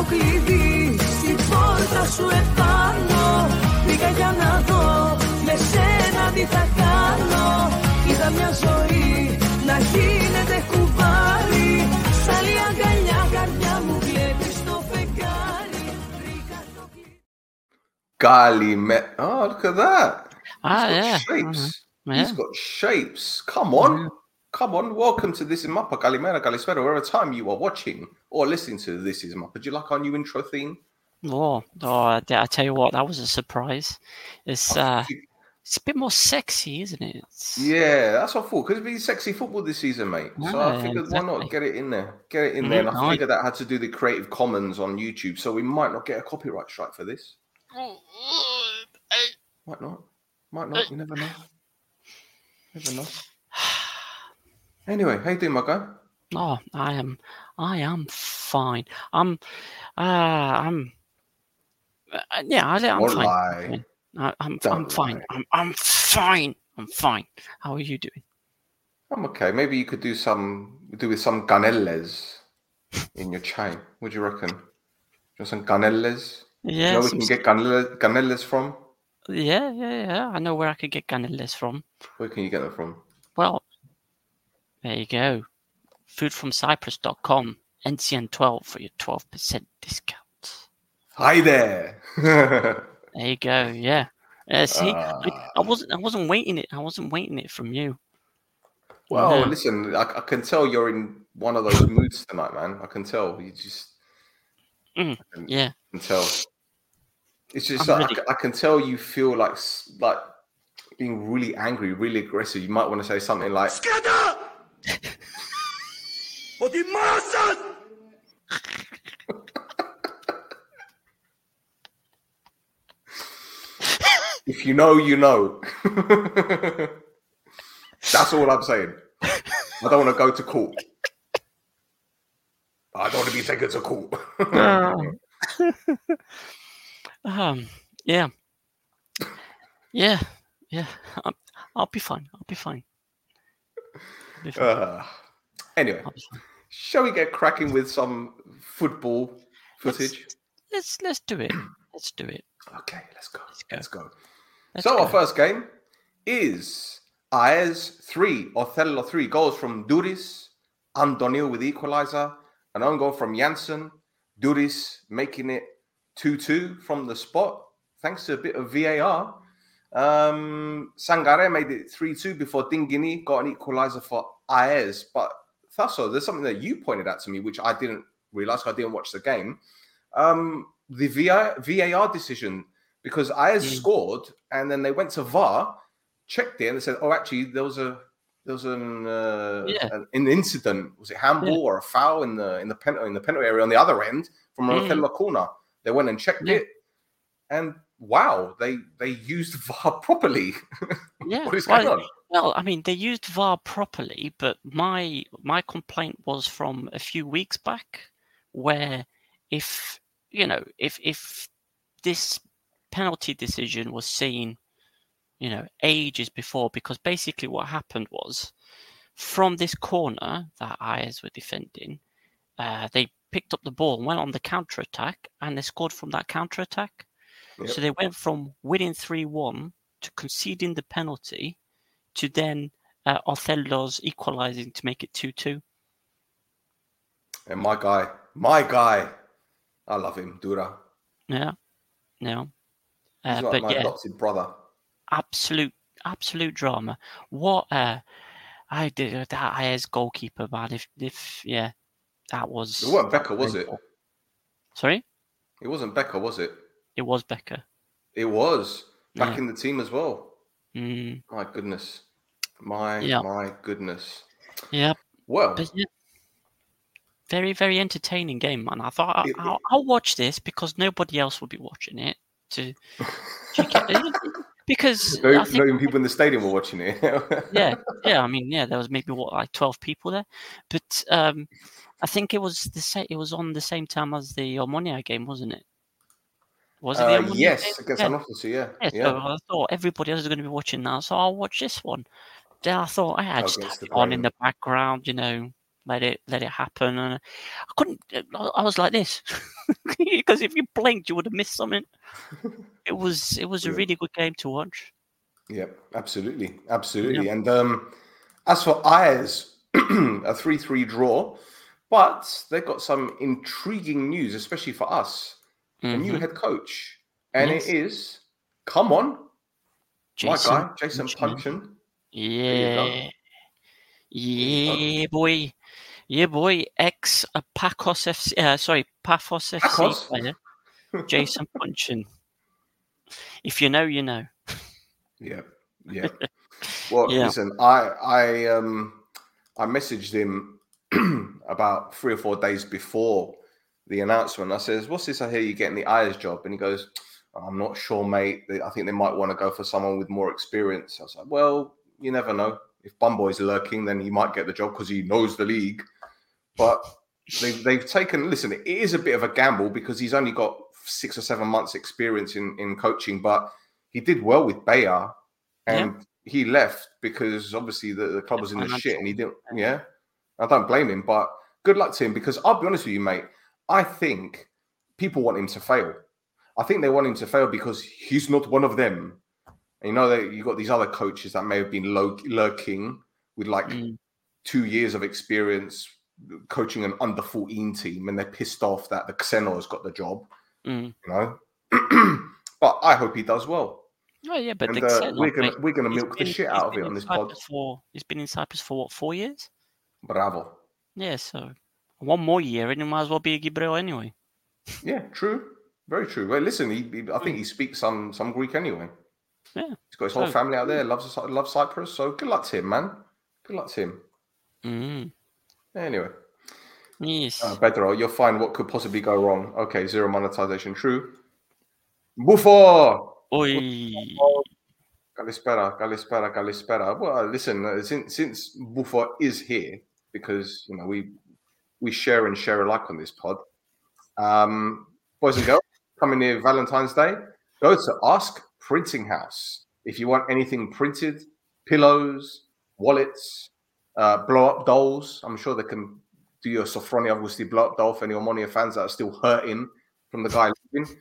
το κλειδί στην πόρτα σου επάνω Πήγα για να δω με σένα τι θα κάνω Είδα μια ζωή να γίνεται κουβάρι Σ' άλλη αγκαλιά καρδιά μου βλέπεις το φεγγάρι Βρήκα το κλειδί Καλime. Oh, look at that. Ah, He's got yeah. shapes. Mhm. He's Yeah. got shapes. Come on. Come on. Welcome to This Is Mappa. Kalimera, Kalispera. Wherever time you are watching or listening to This Is Mappa. Do you like our new intro theme? Oh, oh, I, I tell you what, that was a surprise. It's uh, it's a bit more sexy, isn't it? It's, Yeah, that's what I thought. Because it's been sexy football this season, mate. so I Yeah, figured why not get it in there? Get it in there. And Mhm, I nice. figured that had to do the Creative Commons on YouTube. So we might not get a copyright strike for this. Might not. Might not. You never know. Never know. Anyway, how you doing, my guy? Oh, I am, I am fine. I'm, uh, I'm, uh, yeah, I, I'm Don't fine. lie. I, I'm, I'm fine. I'm, I'm fine. I'm fine. How are you doing? I'm okay. Maybe you could do some do with some ganelles in your chai. What do you reckon? Just some ganelles. Yeah, you know we can get ganelles, ganelles from. yeah, yeah, yeah. I know where I could get ganelles from. Where can you get them from? Well, there you go. Foodfromcyprus.com. NCN12 for your 12% discount. Hi there. There you go. Yeah. Uh, see, I, Ah. I wasn't. I wasn't waiting it. I wasn't waiting it from you. well, Yeah. listen, I, I can tell you're in one of those moods tonight, man. I can tell. You just Mm, I can, Yeah. can tell. It's just I'm like, I, can, I can tell you feel like like being really angry, really aggressive. You might want to say something like, If you know, you know. That's all I'm saying. I don't want to go to court. I don't want to be taken to court. Um. Yeah. Yeah. Yeah. i I'll. I'll be fine. I'll be fine. Uh, anyway, I'll be fine. shall we get cracking with some football footage? Let's let's do it. Let's do it. Okay, let's go. Let's go. Let's go. Let's so go. our first game is Aes 3, Othello 3 goals from Duris, Antonio with equalizer, an own goal from Janssen, Duris making it 2-2 from the spot, thanks to a bit of VAR. Um, Sangare made it 3-2 before Dingini got an equalizer for Aes. But Thasso, there's something that you pointed out to me, which I didn't realize. I didn't watch the game. Um, the VAR, VAR decision because Ayers Mm. scored and then they went to VAR, checked it, and they said, "Oh, actually, there was a there was an uh, Yeah. an, an incident. Was it handball or a foul in the in the penalty in the penalty area on the other end from Mm. Othello corner?" They went and checked Yeah. it, and wow, they they used VAR properly. Yeah. what is well, going on? Well, I mean, they used VAR properly, but my my complaint was from a few weeks back, where if you know if if this penalty decision was seen, you know, ages before, because basically what happened was from this corner that Ayers were defending, uh, they picked up the ball, went on the counter attack, and they scored from that counter attack. Yep. So they went from winning three one to conceding the penalty to then uh, Othello's equalising to make it 2 2. And my guy, my guy, I love him, Dura. Yeah. Yeah. He's Uh, like but my yeah, adopted brother. absolute, absolute drama. What uh, I did uh, that as goalkeeper, man. If, if, yeah, that was. It wasn't Becker, was it? Sorry? It wasn't Becker, was it? It was Becker. It was back Yeah. in the team as well. Mm, My goodness. My Yeah. my goodness. yeah. Well, yeah. Very, very entertaining game, man. I thought It- I'll, I'll watch this because nobody else will be watching it. To, because no, think people in the stadium were watching it. yeah, yeah. I mean, yeah, there was maybe what like twelve people there, but um, I think it was the same. It was on the same time as the Omonia game, wasn't it? Was it the Uh, yes, against yeah. an officer, yeah. yeah, yeah. So I thought everybody else is going to be watching that, so I'll watch this one. Then I thought I had just have it on in the background, you know, let it let it happen. And I couldn't. I was like this because if you blinked, you would have missed something. It was it was a really good game to watch. Yeah, absolutely, absolutely. And um, as for Ayers, a three-three draw, but they've got some intriguing news, especially for us. A new head coach, and Yes. it is come on, my guy, Jason. Puncheon. Yeah. Yeah, boy. Yeah, boy. Ex uh, Pacos FC, uh, sorry, Paphos FC Pacos? player, Jason Puncheon. If you know, you know. Yeah, yeah. Well, Yeah. listen, I I um I messaged him about three or four days before the announcement. I says, "What's this? I hear you getting the Ayers job," and he goes, "I'm not sure, mate. I think they might want to go for someone with more experience." I was like, "Well, you never know. If Bumboy's lurking, then he might get the job because he knows the league." But they've they've taken. Listen, it is a bit of a gamble because he's only got six or seven months experience in in coaching, but he did well with Bayer, and he left because obviously the, the club was in the shit, and he didn't. Yeah, I don't blame him, but good luck to him because I'll be honest with you, mate. I think people want him to fail. I think they want him to fail because he's not one of them. And you know that you got these other coaches that may have been lurking with like Mm. two years of experience coaching an under 14 team and they're pissed off that the Xenos got the job, Mm. you know. but I hope he does well. Oh yeah, but And the uh, we're gonna we're gonna milk the shit out of been it on this pod. For, he's been in Cyprus for what, four years? Bravo. Yeah, so one more year and he might as well be a Gibril anyway. Yeah, true. Very true. Well, listen, he, he- I think he speaks some some Greek anyway. Yeah. He's got his whole So- family out there. Loves loves Cyprus. So good luck to him, man. Good luck to him. Mm. Anyway, Yes. uh, Pedro, you'll find what could possibly go wrong. Okay, zero monetization. True. Buffo. Oi. Kalispera, Kalispera, Kalispera. Well, listen, uh, since since Buffo is here, because you know we we share and share alike on this pod. Um, boys and girls, coming near Valentine's Day, go to Ask Printing House if you want anything printed, pillows, wallets, uh, blow up dolls. I'm sure they can do your Sofronia, obviously blow up doll for any Omonia fans that are still hurting from the guy leaving.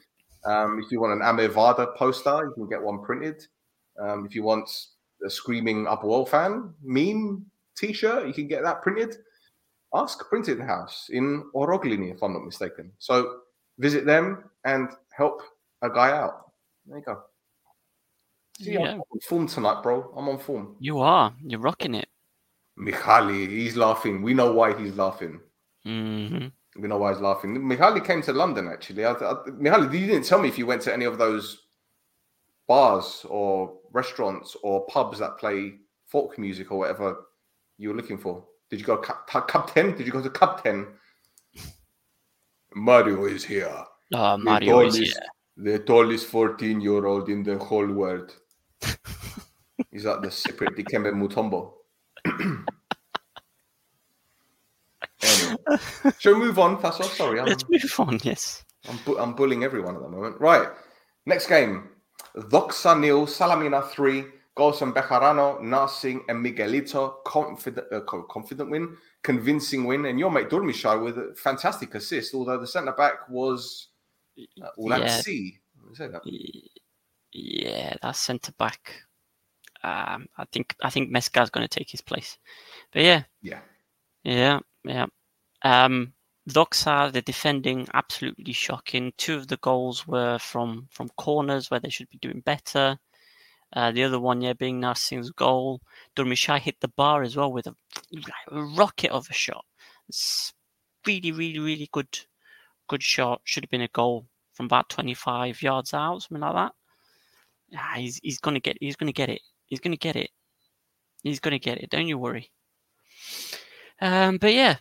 Um, if you want an Amevada poster, you can get one printed. Um, if you want a screaming World fan meme T-shirt, you can get that printed. Ask Printing House in Oroglini, if I'm not mistaken. So visit them and help a guy out. There you go. See, Yeah. I'm on form tonight, bro. I'm on form. You are. You're rocking it. Michali, he's laughing. We know why he's laughing. hmm We know why he's laughing. Michali came to London actually. I, I, Michali, you didn't tell me if you went to any of those bars or restaurants or pubs that play folk music or whatever you were looking for. Did you go Cup, cup 10? Did you go to Cup 10? Mario is here. Oh, The Mario is here. The tallest 14 year old in the whole world. He's like the separate Dikembe Mutombo. anyway, shall we move on, Tasso? Sorry, I'm, Let's move on. Yes. I'm, bu- I'm bullying everyone at the moment. Right, next game. Doxa nil, Salamina 3, goals from Bejarano, Narsing, and Miguelito. Confident, uh, confident win, convincing win. And your mate Durmishai with a fantastic assist, although the centre back was uh, Ulansi. Let me say that. Yeah, that centre back. Um, I think I think Mesca's going to take his place. But yeah, Yeah. yeah, yeah. Um, Doxa, the defending, absolutely shocking. Two of the goals were from from corners where they should be doing better. Uh, the other one, yeah, being Narsing's goal. Durmishai hit the bar as well with a, a rocket of a shot. It's really, really, really good, good shot. Should have been a goal from about 25 yards out, something like that. Ah, he's he's gonna get he's gonna get it. He's gonna get it. He's gonna get it. Don't you worry. Um, but yeah,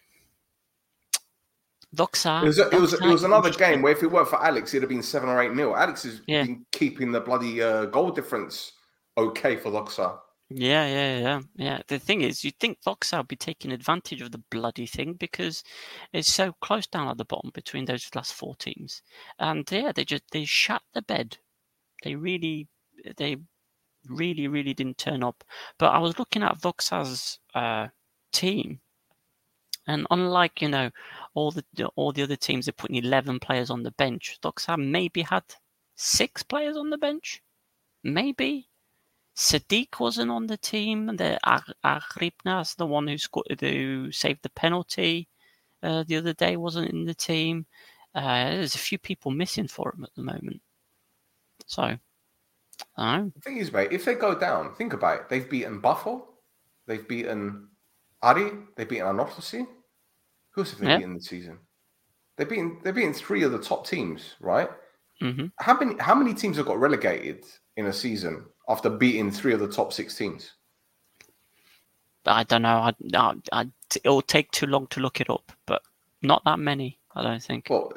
Doxa. It was, it was, it was another game where if it weren't for Alex, it'd have been seven or eight nil. Alex has Yeah. been keeping the bloody uh, goal difference okay for Doxa. Yeah, yeah, yeah, yeah. The thing is, you'd think Doxa would be taking advantage of the bloody thing because it's so close down at the bottom between those last four teams, and yeah, they just they shut the bed. They really, they really, really didn't turn up. But I was looking at Doxa's uh, team, And unlike you know all the all the other teams are putting eleven players on the bench, Doxa maybe had six players on the bench, maybe. Sadiq wasn't on the team. The Agripnas, the one who scored, who saved the penalty uh, the other day, wasn't in the team. Uh, there's a few people missing for him at the moment. So, I The thing is, mate, if they go down, think about it. They've beaten Buffalo, they've beaten Ari, they've beaten Anorthosis. Who else have they Yeah. beaten this season? They've beaten they've beaten three of the top teams, right? hmm How many how many teams have got relegated in a season after beating three of the top six teams? I don't know. I, I, it'll take too long to look it up, but not that many, I don't think. Well,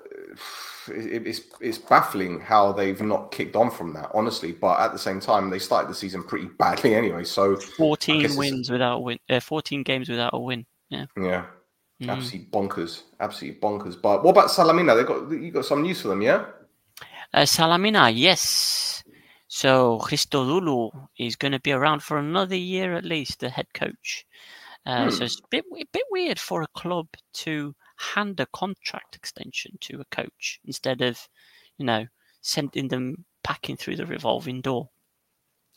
it, it's it's baffling how they've not kicked on from that, honestly. But at the same time, they started the season pretty badly anyway. So 14 wins without a win. Uh, 14 games without a win. Yeah. yeah, Mm. absolutely bonkers, absolutely bonkers. But what about Salamina? They got you got some news for them, yeah? Uh, Salamina, yes. So Christodoulou is going to be around for another year at least, the head coach. Uh, So Hmm. it's a bit, a bit weird for a club to hand a contract extension to a coach instead of, you know, sending them packing through the revolving door.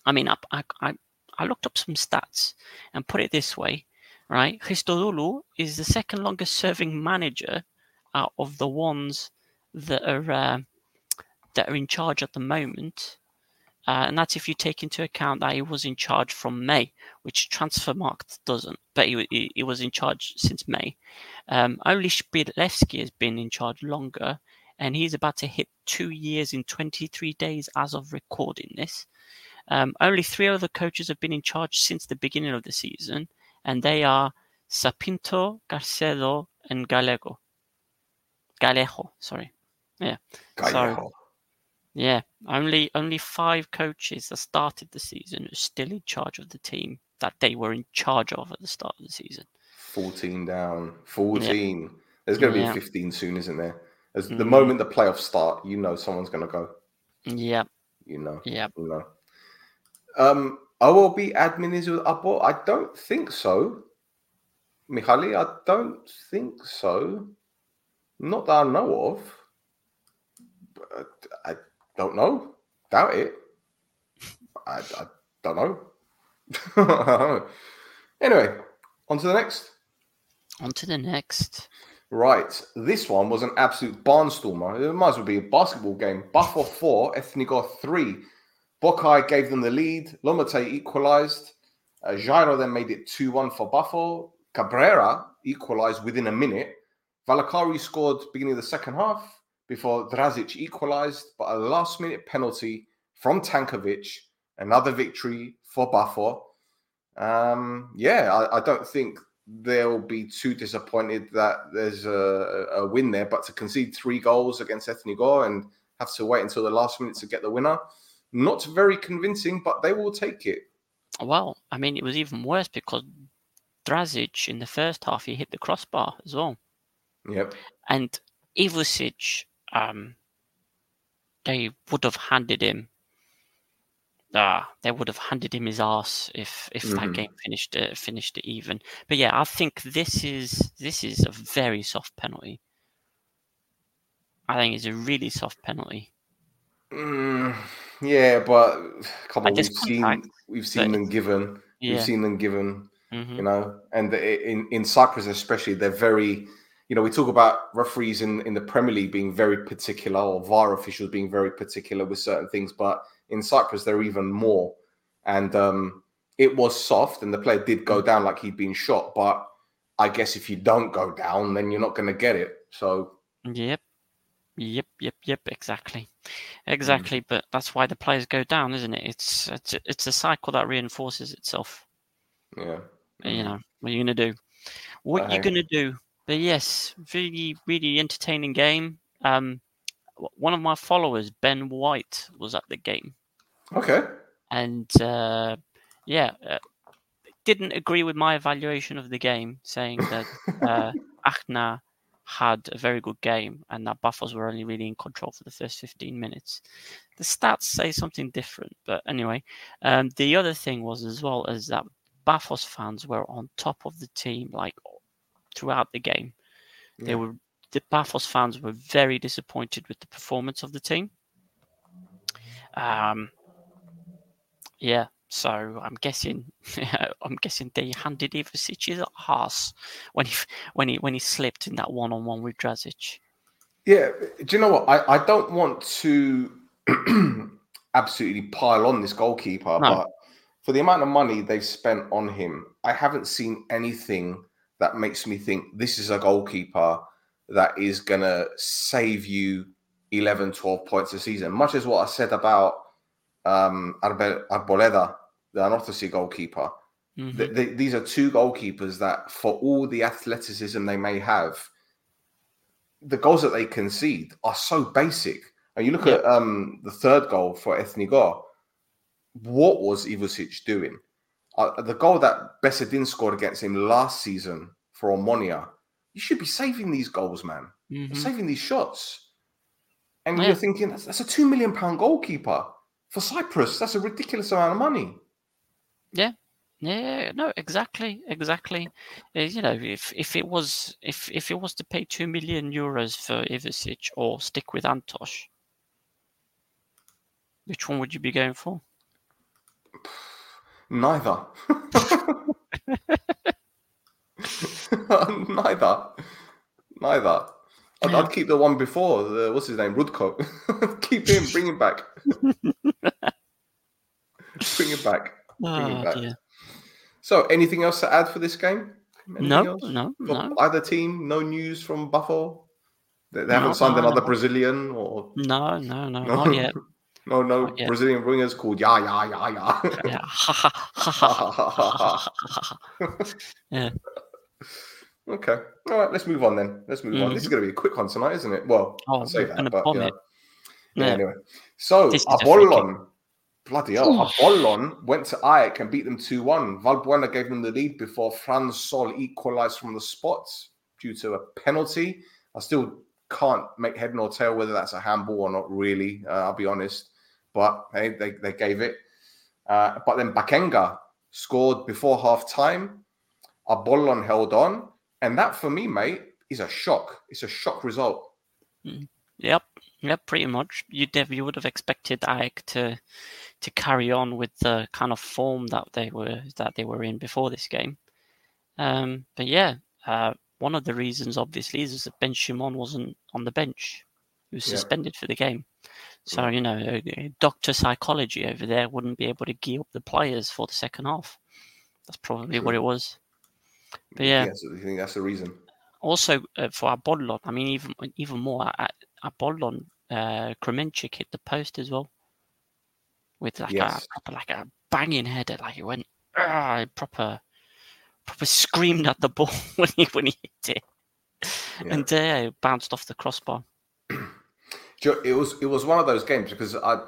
I mean, I, I, I, I looked up some stats and put it this way, right? Christodoulou is the second longest serving manager out of the ones that are uh, that are in charge at the moment. Uh, and that's if you take into account that he was in charge from May, which transfer Transfermarkt doesn't, but he, he, he was in charge since May. Um, only Shpilevsky has been in charge longer, and he's about to hit two years in 23 days as of recording this. Um, only three other coaches have been in charge since the beginning of the season, and they are Sapinto, Carcedo, and Gallego. Galejo, sorry. Sorry. Yeho. Yeah, only only five coaches that started the season are still in charge of the team that they were in charge of at the start of the season. 14 down, 14. There's going to Yeah. be 15 soon, isn't there? As the Mhm. moment the playoffs start, you know someone's going to go. Yeah, You know, yeah. you know. Um, OLB admin is with? I don't think so. Mihaly, I don't think so. Not that I know of. But I don't know. Doubt it. I, I don't know. anyway, on to the next. On to the next. Right, this one was an absolute barnstormer. It might as well be a basketball game. Buffalo 4, Ethnigo 3. Bokai gave them the lead. Lomate equalized. Uh, Jairo then made it 2 1 for Buffalo. Cabrera equalized within a minute. Valakari scored beginning of the second half before Drazic equalized, but a last minute penalty from Tankovic. Another victory for Buffalo. Um, yeah, I, I don't think they'll be too disappointed that there's a, a win there, but to concede three goals against Ethnigo and have to wait until the last minute to get the winner, not very convincing, but they will take it. Well, I mean, it was even worse because Drazic in the first half he hit the crossbar as well, Yep. and Ivusic, um, they would have handed him. Ah, they would have handed him his ass if if that Mhm. game finished uh, finished it even. But yeah, I think this is this is a very soft penalty. I think it's a really soft penalty. Mm, yeah, but come on, we've seen we've seen them given. We've seen them given. hmm you know and the, in in cyprus especially they're very you know we talk about referees in in the premier league being very particular or var officials being very particular with certain things but in cyprus they're even more and um it was soft and the player did go down like he'd been shot but i guess if you don't go down then you're not going to get it so Yep. Yep, yep, yep, exactly. Exactly, but that's why the players go down, isn't it? It's it's it's a cycle that reinforces itself. yeah You know, what are you gonna do? What you Aye. gonna do? But yes, really, really entertaining game. Um, one of my followers, Ben White, was at the game, okay and uh, yeah, uh, didn't agree with my evaluation of the game, saying that uh, Achna had a very good game and that Buffos were only really in control for the first 15 minutes. The stats say something different, but anyway, um, the other thing was as well as that Buffos fans were on top of the team, like throughout the game. They were the Paphos fans were very disappointed with the performance of the team. Um, yeah, so I'm guessing I'm guessing they handed Ivusic his arse when he when he when he slipped in that one on one with Drazic. Yeah, do you know what? I, I don't want to absolutely pile on this goalkeeper, No. but for the amount of money they've spent on him, I haven't seen anything that makes me think this is a goalkeeper that is going to save you 11, 12 points a season. Much as what I said about um, Arboleda, the Anorthosis goalkeeper. Mhm. Th- th- these are two goalkeepers that, for all the athleticism they may have, the goals that they concede are so basic. And you look Yeah. at um, the third goal for Ethnigor. What was Ivusic doing? Uh, the goal that Besedin scored against him last season for Omonia, you should be saving these goals, man. Mhm. Saving these shots. And Yeah. you're thinking, that's, that's a two million pound goalkeeper for Cyprus. That's a ridiculous amount of money. Yeah, Yeah, no, exactly, exactly. Uh, you know, if if it was if if it was to pay two million euros for Ivusic or stick with Antosh, which one would you be going for? Neither. Neither. Neither. I'd, Yeah. I'd keep the one before. The, what's his name? Rudko. keep him. Bring him back. bring him back. Bring him Oh, back. dear. So, anything else to add for this game? Anything No, else? no, no, either team, no news from Buffalo. They, they No, haven't signed no, another no. Brazilian or no, no, no, not yet. No, no oh, yeah. Brazilian ringers called ya ya ya ya. yeah. Ha, ha, ha, ha ha ha ha yeah. Okay. All right. Let's move on then. Let's move mm. on. This is going to be a quick one tonight, isn't it? Well, oh, I'll say that, but yeah. yeah. Anyway, so Apollon, bloody hell, Ooh. Went to AEK and beat them two one. Valbuena gave them the lead before Franz Sol equalised from the spot due to a penalty. I still can't make head nor tail whether that's a handball or not. Really, uh, I'll be honest. But hey, they they gave it. Uh, but then Bakenga scored before half time. Apollon held on, and that for me, mate, is a shock. It's a shock result. Yep, yep, pretty much. You dev you would have expected Ike to to carry on with the kind of form that they were that they were in before this game. Um, but yeah, uh, one of the reasons obviously is that Ben Shimon wasn't on the bench; he was Yeah. suspended for the game. So you know, uh, uh, doctor psychology over there wouldn't be able to gear up the players for the second half. That's probably what it was. But yeah, Yes, I think that's the reason. also uh, for Apollon, I mean, even even more, at Apollon, uh, Kremenchik hit the post as well with like Yes. a proper, like a banging header, like it went ah, proper, proper screamed at the ball when he when he hit it, Yeah. and uh, it bounced off the crossbar. Do you know, It was it was one of those games because I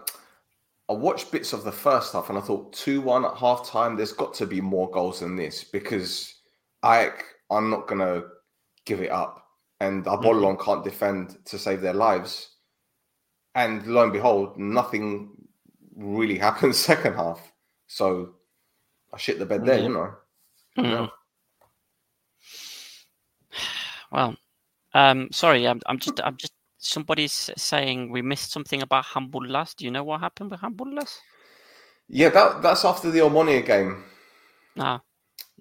I watched bits of the first half and I thought two one at half time. There's got to be more goals than this because I I'm not gonna give it up, and Apollon can't defend to save their lives. And lo and behold, nothing really happened second half. So I shit the bed there, Yeah. you know. Mm. Yeah. Well, um, sorry, I'm, I'm just I'm just somebody's saying we missed something about Hambullas. Do you know what happened with Hambullas? Yeah, that that's after the Omonia game. Ah,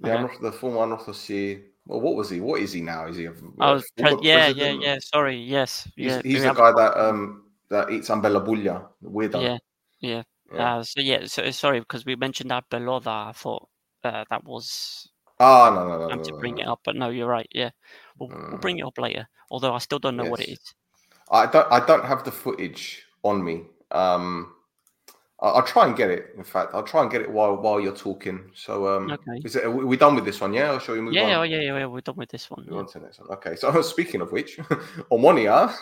Yeah, Okay. Anortho- the former Anorthosis. Well, what was he? What is he now? Is he a, oh, pre- yeah, yeah, yeah. Sorry, yes, He's, yeah. he's the have- guy that um that eats Ambella Bulla, the weirdo. Yeah, yeah. Yeah. Uh, so yeah, so sorry because we mentioned that Beloda. I thought uh, that was Ah, no, no, no, time no, to bring no. it up, but no, you're right. Yeah, we'll, we'll bring it up later. Although I still don't know what it Yes. is. I don't. I don't have the footage on me. Um, I- I'll try and get it. In fact, I'll try and get it while while you're talking. So, um, Okay. is it? Are we we done with this one? Yeah, I'll show you. Move Yeah, oh, on. yeah, yeah, yeah. We're done with this one. Move yeah. on to the next one. Okay. So, speaking of which, Omonia.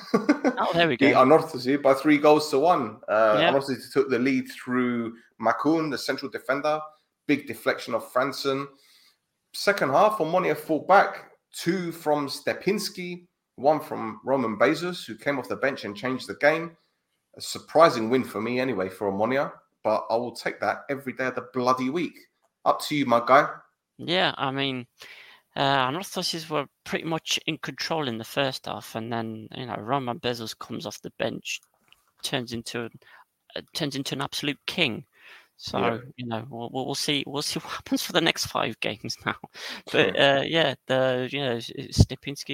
Oh, there we beat go. Anorthosis by three goals to one. Uh, Yeah. Anorthosis took the lead through Makun, the central defender. Big deflection of Franson. Second half, Omonia fought back. Two from Stepinski, one from Roman Bezus, who came off the bench and changed the game. A surprising win for me, anyway, for Omonia. But I will take that every day of the bloody week. Up to you, my guy. Yeah, I mean, uh, Anorthosis were pretty much in control in the first half, and then you know Roman Bezus comes off the bench, turns into uh, turns into an absolute king. So Yeah. you know we'll, we'll see we'll see what happens for the next five games now. But uh, yeah, the you know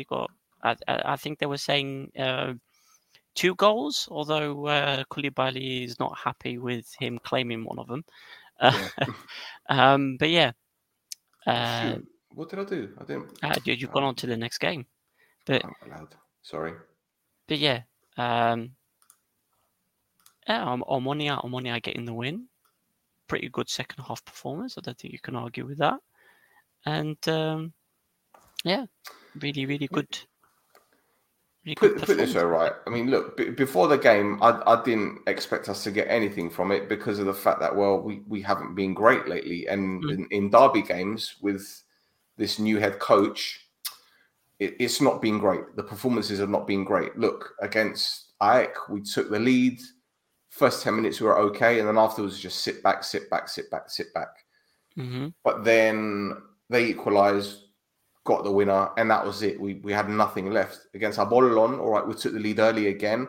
got I, I I think they were saying uh, two goals, although uh, Koulibaly is not happy with him claiming one of them. Uh, um, but yeah. Uh, what did I do? I didn't. uh, you, you've gone on to the next game. But I'm allowed. Sorry. but yeah, um, yeah, Om- Omonia, Omonia getting the win. Pretty good second half performance. I don't think you can argue with that. And um, yeah, really, really good. Put, put this way, right? I mean, look, b- before the game, I, I didn't expect us to get anything from it because of the fact that, well, we, we haven't been great lately. And Mm. in, in derby games with this new head coach, it, it's not been great. The performances have not been great. Look, against AEK, we took the lead. First 10 minutes, we were okay. And then afterwards, just sit back, sit back, sit back, sit back. hmm But then they equalised, got the winner, and that was it. We we had nothing left against Apollon. All right, we took the lead early again.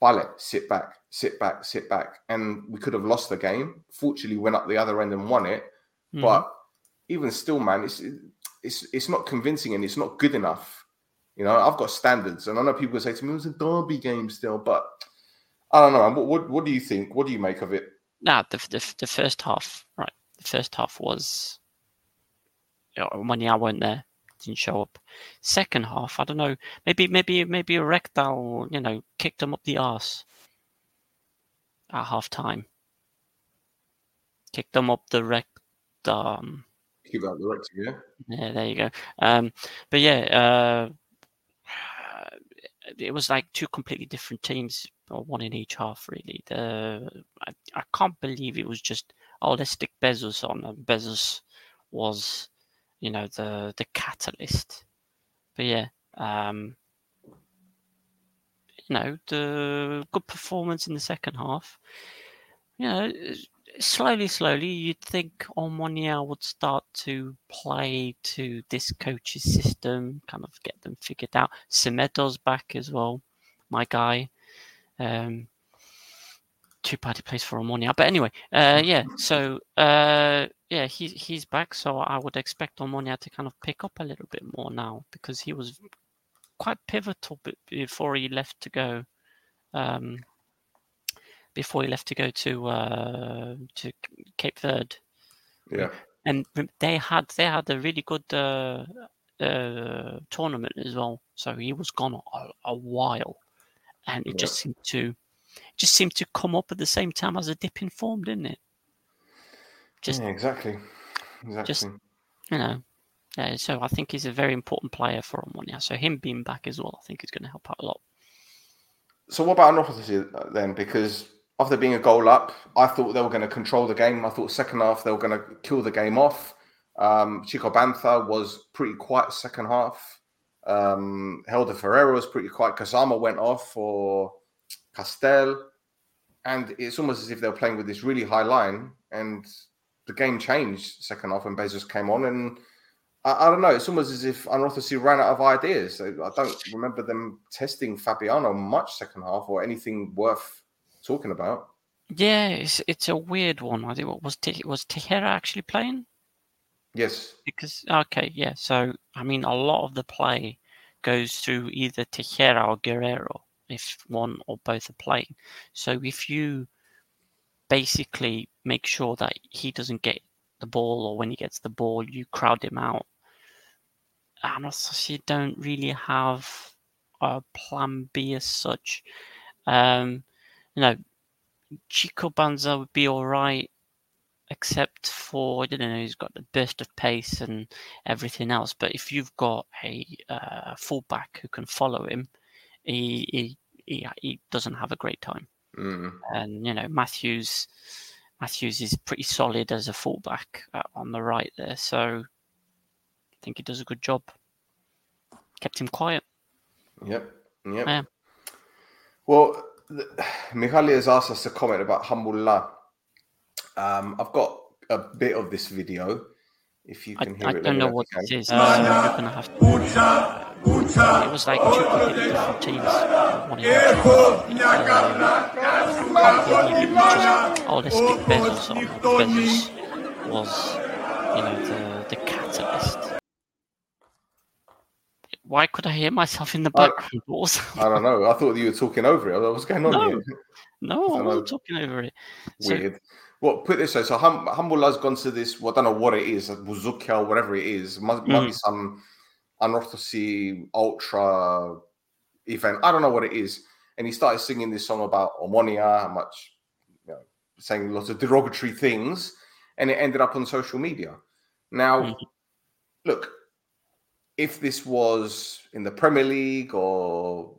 Vale, sit back, sit back, sit back, and we could have lost the game. Fortunately, went up the other end and won it. Mm-hmm. But even still, man, it's it's it's not convincing and it's not good enough. You know, I've got standards, and I know people say to me, "It was a derby game still," but I don't know. man. What, what what do you think? What do you make of it? Nah, the, the the first half, right? The first half was you know, when I weren't there, didn't show up. Second half, I don't know. Maybe maybe maybe a rectal, you know, kicked them up the arse at half time. Kicked them up the rectum. Keep that the rectum, yeah. Yeah, there you go. Um, but yeah, uh, it was like two completely different teams, or one in each half, really. The I, I can't believe it was just oh let's stick Bezus on, and Bezus was, you know, the the catalyst. But yeah, um, you know, the good performance in the second half. You know, slowly, slowly, you'd think Omonia would start to play to this coach's system, kind of get them figured out. Semedo's back as well, my guy. Um, too bad he plays for Omonia, but anyway, uh, yeah. So uh, yeah, he's he's back. So I would expect Omonia to kind of pick up a little bit more now because he was quite pivotal before he left to go. Um, before he left to go to uh, to Cape Verde, Yeah. and they had they had a really good uh, uh, tournament as well. So he was gone a, a while, and it just seemed to just seemed to come up at the same time as a dip in form, didn't it? Just yeah, exactly. Exactly. you know. Yeah, so I think he's a very important player for Omonia. So him being back as well, I think is going to help out a lot. So what about Anorthosis then? Because after being a goal up, I thought they were going to control the game. I thought second half they were going to kill the game off. Um, Chico Banza was pretty quiet second half. Um, Helder Ferreira was pretty quiet. Kazama went off for Castel. And it's almost as if they were playing with this really high line. And the game changed second half when Bezus came on. And I, I don't know. It's almost as if Anorthosis ran out of ideas. I I don't remember them testing Fabiano much second half or anything worth talking about. Yeah, it's it's a weird one. I think what was Te- was Tejera actually playing? Yes. Because okay, yeah. So I mean, a lot of the play goes through either Tejera or Guerrero if one or both are playing. So if you basically make sure that he doesn't get the ball, or when he gets the ball, you crowd him out. And also, you don't really have a plan B as such. Um, you know, Chico Banza would be all right, except for I don't know, he's got the burst of pace and everything else. But if you've got a uh, fullback who can follow him, he, he he he doesn't have a great time. Mm. And you know, Matthews Matthews is pretty solid as a fullback uh, on the right there, so I think he does a good job. Kept him quiet. Yep. Yep. Yeah. Well, th- Mihaly has asked us to comment about Hamullah. Um, I've got a bit of this video. If you I, can hear I it, let don't know what you this can. is. So you're gonna have to. It was like two completely different teams. One in Oh, let's skip Bezus on. Bezus was, you know, the, the catalyst. Why could I hear myself in the I- background? What that? I don't know. I thought you were talking over it. I was What's going on No. here? No, I I wasn't talking over it. So- Weird. Well, put this way. So hum- Humble's gone to this. Well, I don't know what it is, Buzuka or whatever it is. Must, might be Mm. some Anorthosis ultra event. I don't know what it is. And he started singing this song about Omonia, how much, you know, saying lots of derogatory things, and it ended up on social media. Now, Mhm. look, if this was in the Premier League or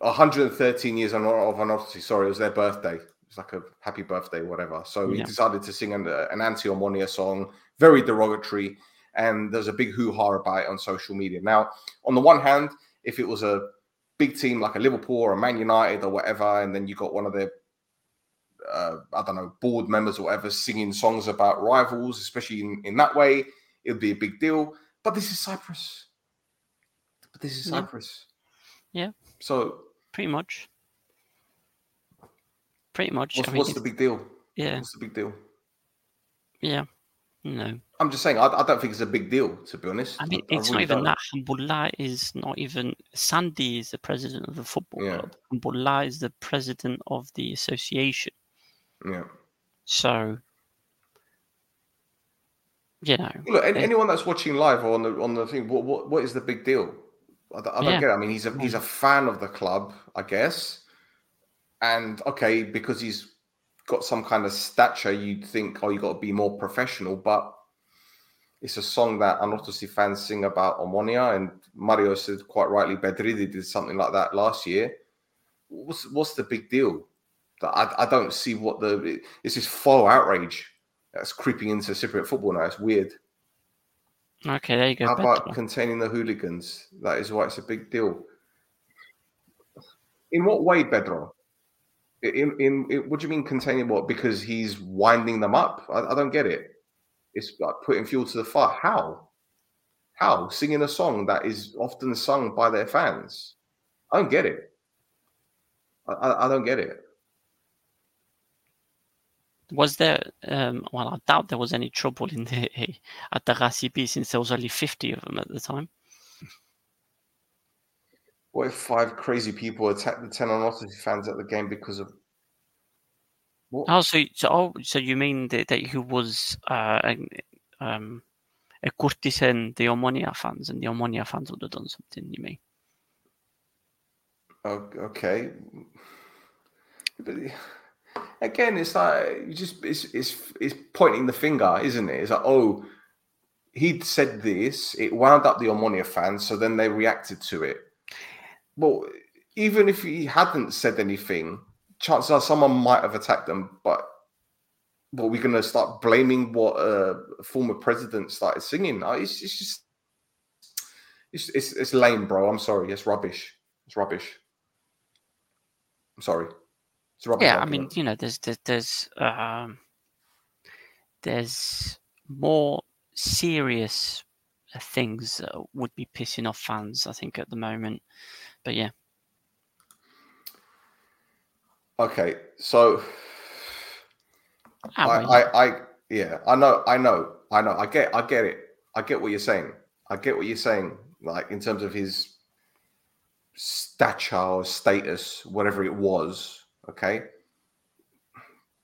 113 years of Anorthosis, sorry, it was their birthday. It's like a happy birthday, whatever. So he decided to sing an, an anti-Omonia song, very derogatory, and there's a big hoo-ha about it on social media. Now, on the one hand, if it was a big team like a Liverpool or a Man United or whatever, and then you got one of their uh, I don't know, board members or whatever singing songs about rivals, especially in, in that way, it would be a big deal. But this is Cyprus. But this is Yeah. Cyprus. Yeah. So Pretty much. Pretty much. what's, I mean, what's the big deal? yeah, What's the big deal? yeah. No. I'm just saying, I, I don't think it's a big deal, to be honest. I mean, I it's really not even don't. that. Hamdullah is not even. Sandy is the president of the football Yeah. club. Hamdullah is the president of the association. Yeah. So, you know, Look, any, Yeah. anyone that's watching live or on the on the thing, what what, what is the big deal? I, don't- I don't Yeah. get it. I mean, he's a he's a mm. fan of the club, I guess, and okay, because he's got some kind of stature, you'd think, oh, you got to be more professional, but it's a song that Anorthosi fans sing about Omonia, and Mario said quite rightly, Bedridi did something like that last year. What's what's the big deal? I, I don't see what the it's this faux outrage that's creeping into Cypriot football now. It's weird. okay, there you go. How about containing the hooligans? That is why it's a big deal. In what way, Bedro? In, in, in what do you mean containing what? Because he's winding them up? I, I don't get it. It's like putting fuel to the fire. How? How? Singing a song that is often sung by their fans. I don't get it. I, I, I don't get it. Was there? Um, well, I doubt there was any trouble in the at the Rasibi since there was only fifty of them at the time. What if five crazy people attacked the ten Onosity fans at the game because of what? Oh, so so oh, so you mean that, that he was uh, an- um, a courtesan the Omonia fans, and the Omonia fans would have done something. You mean? Okay. But again, it's like you just it's it's it's pointing the finger, isn't it? It's like, oh, he'd said this, it wound up the Omonia fans, so then they reacted to it. Well, even if he hadn't said anything, chances are someone might have attacked them, but but we're gonna start blaming what a former president started singing. It's, it's just it's, it's it's lame, bro. I'm sorry. It's rubbish. It's rubbish. I'm sorry. It's rubbish. Yeah, I mean, you know, there's there's there's um, there's more serious things that would be pissing off fans, I think, at the moment. But yeah, okay. So Ah, I, I, I, yeah, I know, I know, I know. I get, I get it. I get what you're saying. I get what you're saying. Like in terms of his stature or status, whatever it was. Okay.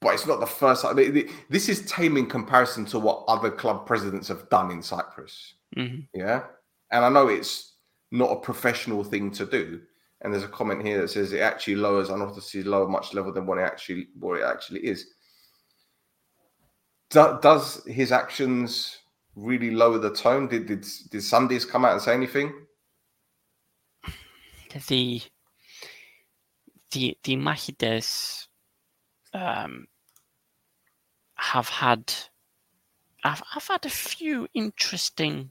But it's not the first time. I mean, This is tame in comparison to what other club presidents have done in Cyprus. mhm. Yeah. And I know it's not a professional thing to do. And there's a comment here that says it actually lowers Anorthosis lower much level than what it actually what it actually is. Do, does his actions really lower the tone? Did did did Sundays come out and say anything? the the the Mahides um, have had I've I've had a few interesting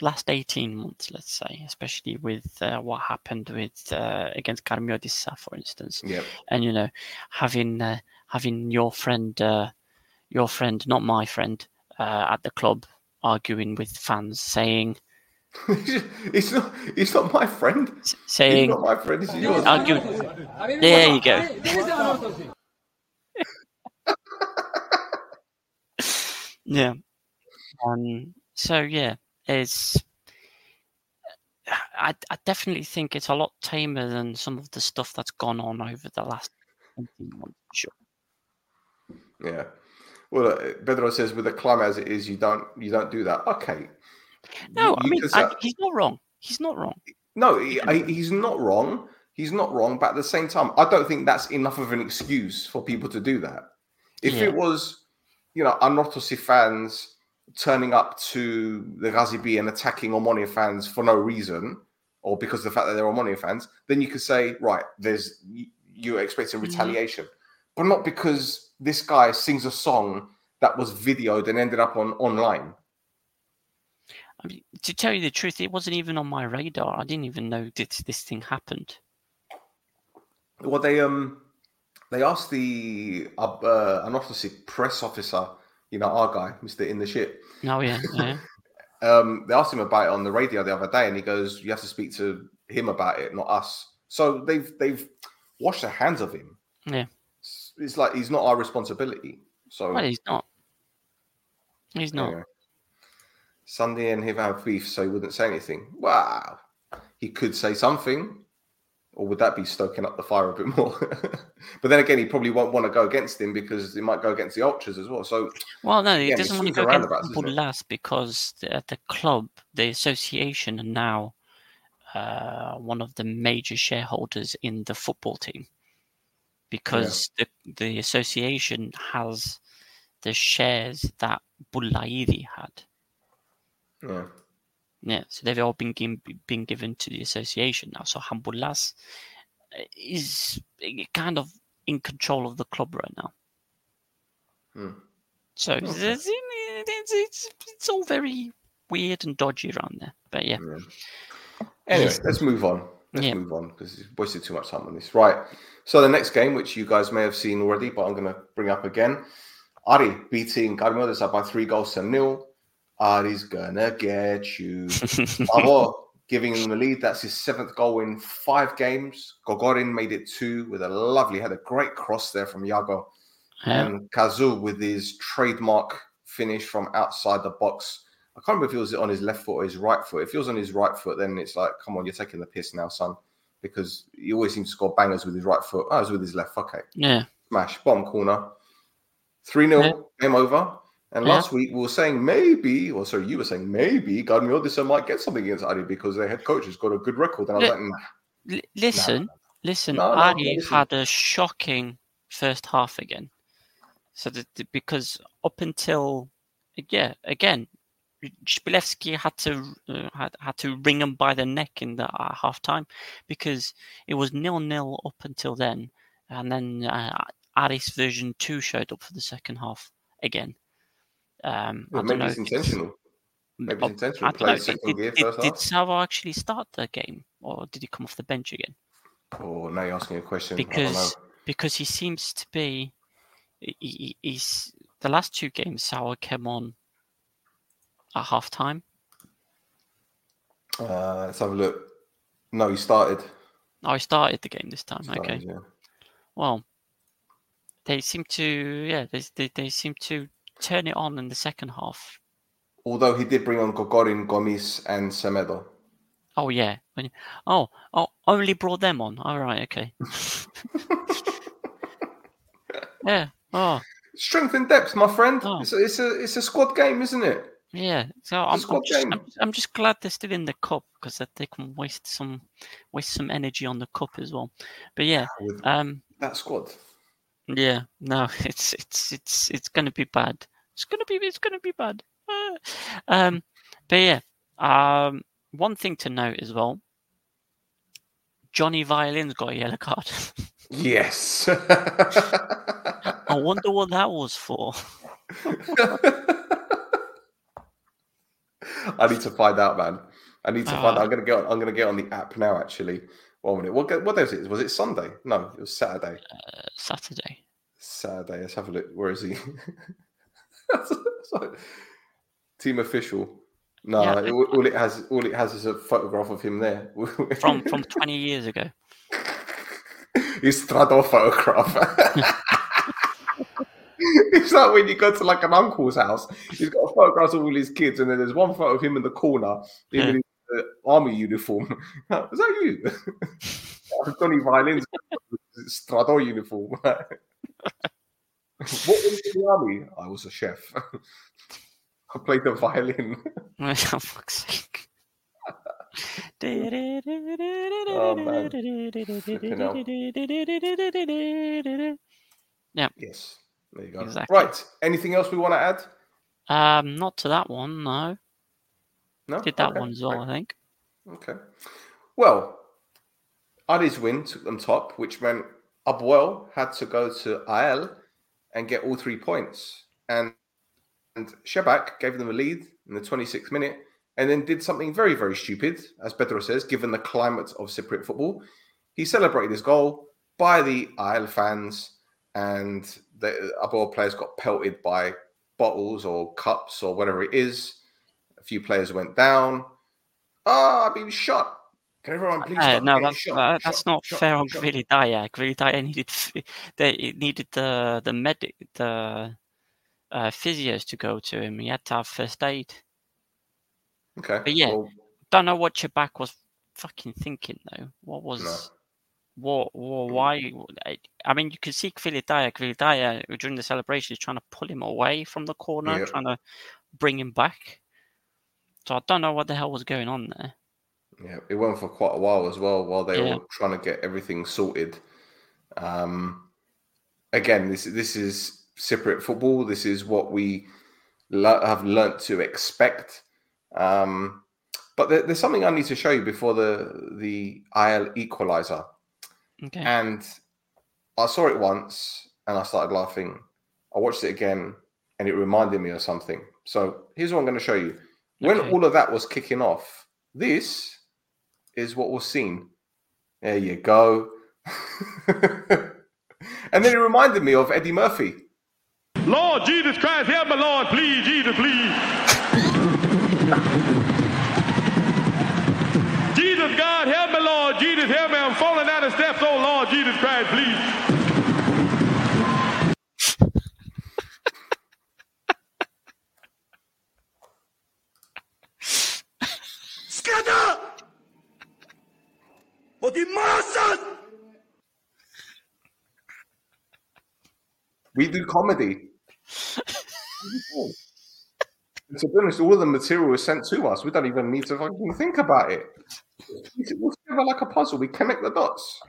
last 18 months let's say especially with uh, what happened with uh, against Karmiotissa for instance Yeah. and you know having uh, having your friend uh, your friend not my friend uh, at the club arguing with fans, saying it's not. He's not my friend. He's saying not my friend. He's yours. arguing. There you go. Yeah. Um, so yeah, it's. I, I definitely think it's a lot tamer than some of the stuff that's gone on over the last 18 months. Sure. Yeah. Well, uh, Pedro says with the climate as it is, you don't you don't do that. Okay. No, You- I mean I, he's not wrong. He's not wrong. No, he, I- he's not wrong. He's not wrong, but at the same time, I don't think that's enough of an excuse for people to do that. If Yeah. it was, you know, Anorthosis fans turning up to the GSP and attacking Omonia fans for no reason, or because of the fact that they're Omonia fans, then you could say, right, there's you're expecting Mhm. retaliation, but not because this guy sings a song that was videoed and ended up on online. I mean, to tell you the truth, it wasn't even on my radar. I didn't even know that this thing happened. Well, they um they asked the uh, uh, Anorthosis press officer, you know, our guy, Mister in the ship. Oh yeah, yeah. Um, they asked him about it on the radio the other day, and he goes, "You have to speak to him about it, not us." So they've they've washed their hands of him. Yeah. It's, it's like he's not our responsibility. So well, he's not. He's not. anyway. Sunday and him have beef, so he wouldn't say anything. Wow, he could say something, or would that be stoking up the fire a bit more? but then again, he probably won't want to go against him because it might go against the ultras as well. So Well, no, he Yeah, doesn't want to go against? Bulas because at the club, the association, are now uh, one of the major shareholders in the football team because the the association has the shares that Bulaidi had. yeah, Yeah, so they've all been given, been given to the association now. So Hambulas is kind of in control of the club right now. Hmm. So Okay. it's, it's, it's, it's all very weird and dodgy around there. But yeah, yeah. Anyway, let's move on. Let's Yeah. move on because we've wasted too much time on this. Right. So the next game, which you guys may have seen already, but I'm going to bring up again. Ari beating Karmiotissa by three goals to nil. Oh, Ari's gonna get you. Giving him the lead. That's his seventh goal in five games. Kokorin made it two with a lovely, had a great cross there from Yago. yeah. And Kazul with his trademark finish from outside the box. I can't remember if it was on his left foot or his right foot. If it was on his right foot, then it's like, come on, you're taking the piss now, son. Because he always seems to score bangers with his right foot. Oh, it was with his left. Okay. yeah. Smash. Bottom corner. 3 0. Yeah. Game over. And Yeah. last week we were saying maybe, or sorry, you were saying maybe Karmiotissa might get something against Adi because their head coach has got a good record. And I was like, nah. L- listen, listen. No, no, Ari listen. had a shocking first half again. So that because up until yeah, again, Shpilevsky had to uh, had, had to wring him by the neck in the uh, half time because it was nil nil up until then, and then uh, Ari's version two showed up for the second half again. Um, I Well, don't maybe know it's intentional. Maybe Oh, it's intentional. I don't Play know. second Did, gear did, first did half. Actually start the game, or did he come off the bench again? Oh, now you're asking a question. Because because he seems to be, he, he- he's the last two games. Sauer came on at half time. Uh, let's have a look. No, he started. Oh, he started the game this time. Started, okay, yeah. well, they seem to yeah they, they they seem to turn it on in the second half. Although he did bring on Kokorin, Gomis, and Semedo. Oh yeah, oh oh only brought them on. All right, okay. yeah. Oh Strength and depth, my friend. Oh. It's, a, it's a it's a squad game, isn't it? Yeah, so I'm, I'm, just. I'm, I'm just glad they're still in the cup because they can waste some waste some energy on the cup as well. But yeah, With um, that squad. yeah, no, it's it's it's it's gonna be bad. It's gonna be it's gonna be bad. Ah. Um, but yeah, um, one thing to note as well. Johnny Violin's got a yellow card. Yes. I wonder what that was for. I need to find out, man. I need to find out. Ah. I'm gonna get on, I'm gonna get on the app now. Actually, one minute. What what day was it? Was it Sunday? No, it was Saturday. Uh, Saturday. Saturday. Let's have a look. Where is he? So- Team official. No, Yeah, it, all it has all it has is a photograph of him there. from from 20 years ago. his Strado photograph. it's like when you go to like an uncle's house, he's got photographs of all his kids, and then there's one photo of him in the corner in Yeah. his uh, army uniform. Is that you? Johnny Violins Strado uniform. What was in the army? I was a chef. I played the violin. Oh, fuck's sake. Yes. There you go. Exactly. Right. Anything else we want to add? Um, not to that one, no. No. Did that Okay. one as well, I think. Okay. Well, Adi's win took them top, which meant Apoel had to go to AEL and get all three points. And and Shebak gave them a lead in the 26th minute and then did something very, very stupid, as Pedro says, given the climate of Cypriot football. He celebrated his goal by the AEL fans, and the Apoel players got pelted by bottles or cups or whatever it is. A few players went down. Ah, I've been shot. Can everyone please Uh, no, that's shot, uh, shot, that's not shot, fair on shot. Kvilitaia. Kvilitaia needed f- they needed the the medic the uh, physios to go to him. He had to have first aid. Okay. But yeah. well, Don't know what Chebak was fucking thinking though. What was No. what, what why? I- mean, you can see Kvilitaia. Kvilitaia during the celebration is trying to pull him away from the corner, Yeah. trying to bring him back. So I don't know what the hell was going on there. Yeah, it went for quite a while as well while they Yeah. were trying to get everything sorted. Um, again, this this is Cypriot football. This is what we le- have learnt to expect. Um, but there, there's something I need to show you before the the AEL equalizer. Okay. And I saw it once and I started laughing. I watched it again and it reminded me of something. So here's what I'm going to show you. When Okay. all of that was kicking off, this is what was seen. There you go. and then it reminded me of Eddie Murphy. Lord Jesus Christ, help me, Lord, please, Jesus, please. Jesus, God, help me, Lord, Jesus, help me. I'm falling down the steps, oh Lord, Jesus Christ, please. Scatter! Och din masan! We do comedy. And to be honest, all of the material is sent to us. We don't even need to fucking think about it. We'll together like a puzzle. We connect the dots.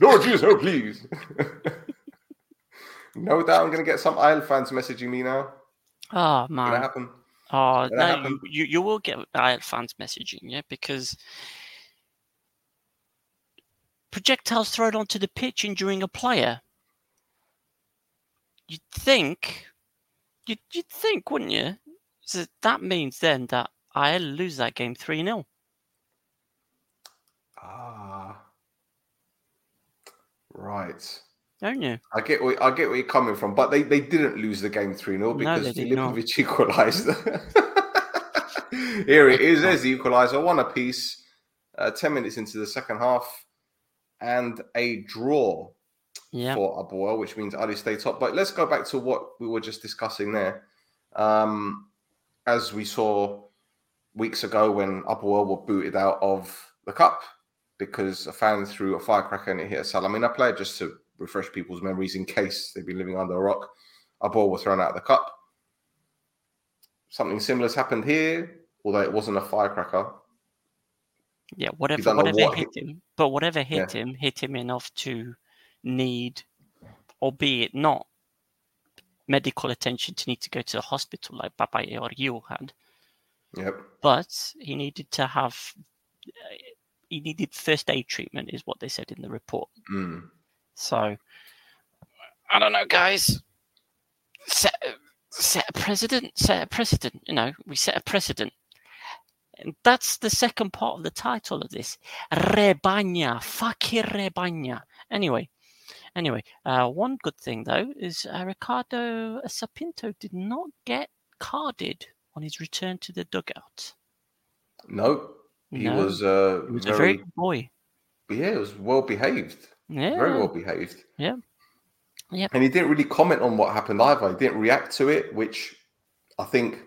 Lord Jesus, oh please. no doubt I'm going to get some AEL fans messaging me now. Oh Gonna man. happen. Oh no, you, you you will get AEL fans messaging, yeah, because projectiles thrown onto the pitch injuring a player. You'd think, you'd, you'd think, wouldn't you? So that means then that I lose that game three 0 Ah, right. Don't you? I get where, I get where you're coming from, but they, they didn't lose the game 3 0 because did. Filipovic equalised. Here it is. There's the equaliser, one apiece, uh, 10 minutes into the second half, and a draw Yeah. for Apoel, which means Ali stay top. But let's go back to what we were just discussing there. Um, as we saw weeks ago when Apoel were booted out of the cup because a fan threw a firecracker and it hit a Salamina player, just to refresh people's memories in case they've been living under a rock. A ball was thrown out of the cup. Something similar has happened here, although it wasn't a firecracker. Yeah, whatever, whatever what hit him, but whatever hit him, hit him enough to need, albeit not medical attention, to need to go to the hospital like Babaye or you had. Yep. But he needed to have, uh, he needed first aid treatment, is what they said in the report. Mm. So, I don't know, guys. Set, set a precedent. Set a precedent. You know, we set a precedent. And that's the second part of the title of this. Repania. Fucking Repania. Anyway, Anyway, uh, one good thing though is uh, Ricardo Sá Pinto did not get carded on his return to the dugout. No, he No, was, uh, He was very, a very good boy. yeah, he was well behaved, Yeah, very well behaved. yeah, yeah. And he didn't really comment on what happened either. He didn't react to it, which I think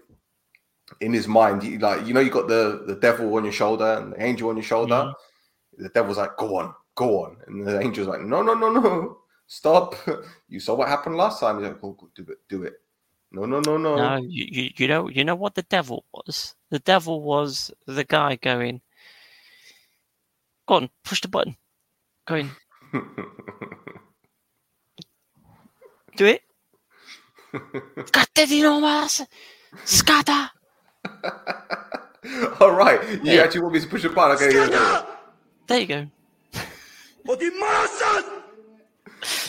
in his mind, you, like you know, you got the the devil on your shoulder and the angel on your shoulder. Mm-hmm. The devil's like, "Go on, go on," and the angel's like, "No, no, no, no, stop! You saw what happened last time." He's like, "Go, go, do it, do it." No, no, no, no. No, you, you, you know, you know what the devil was. The devil was the guy going, "Go on, push the button." Going, do it. Skatte dinomas! Skata! All right. You yeah. actually want me to push a button? Okay. There you go.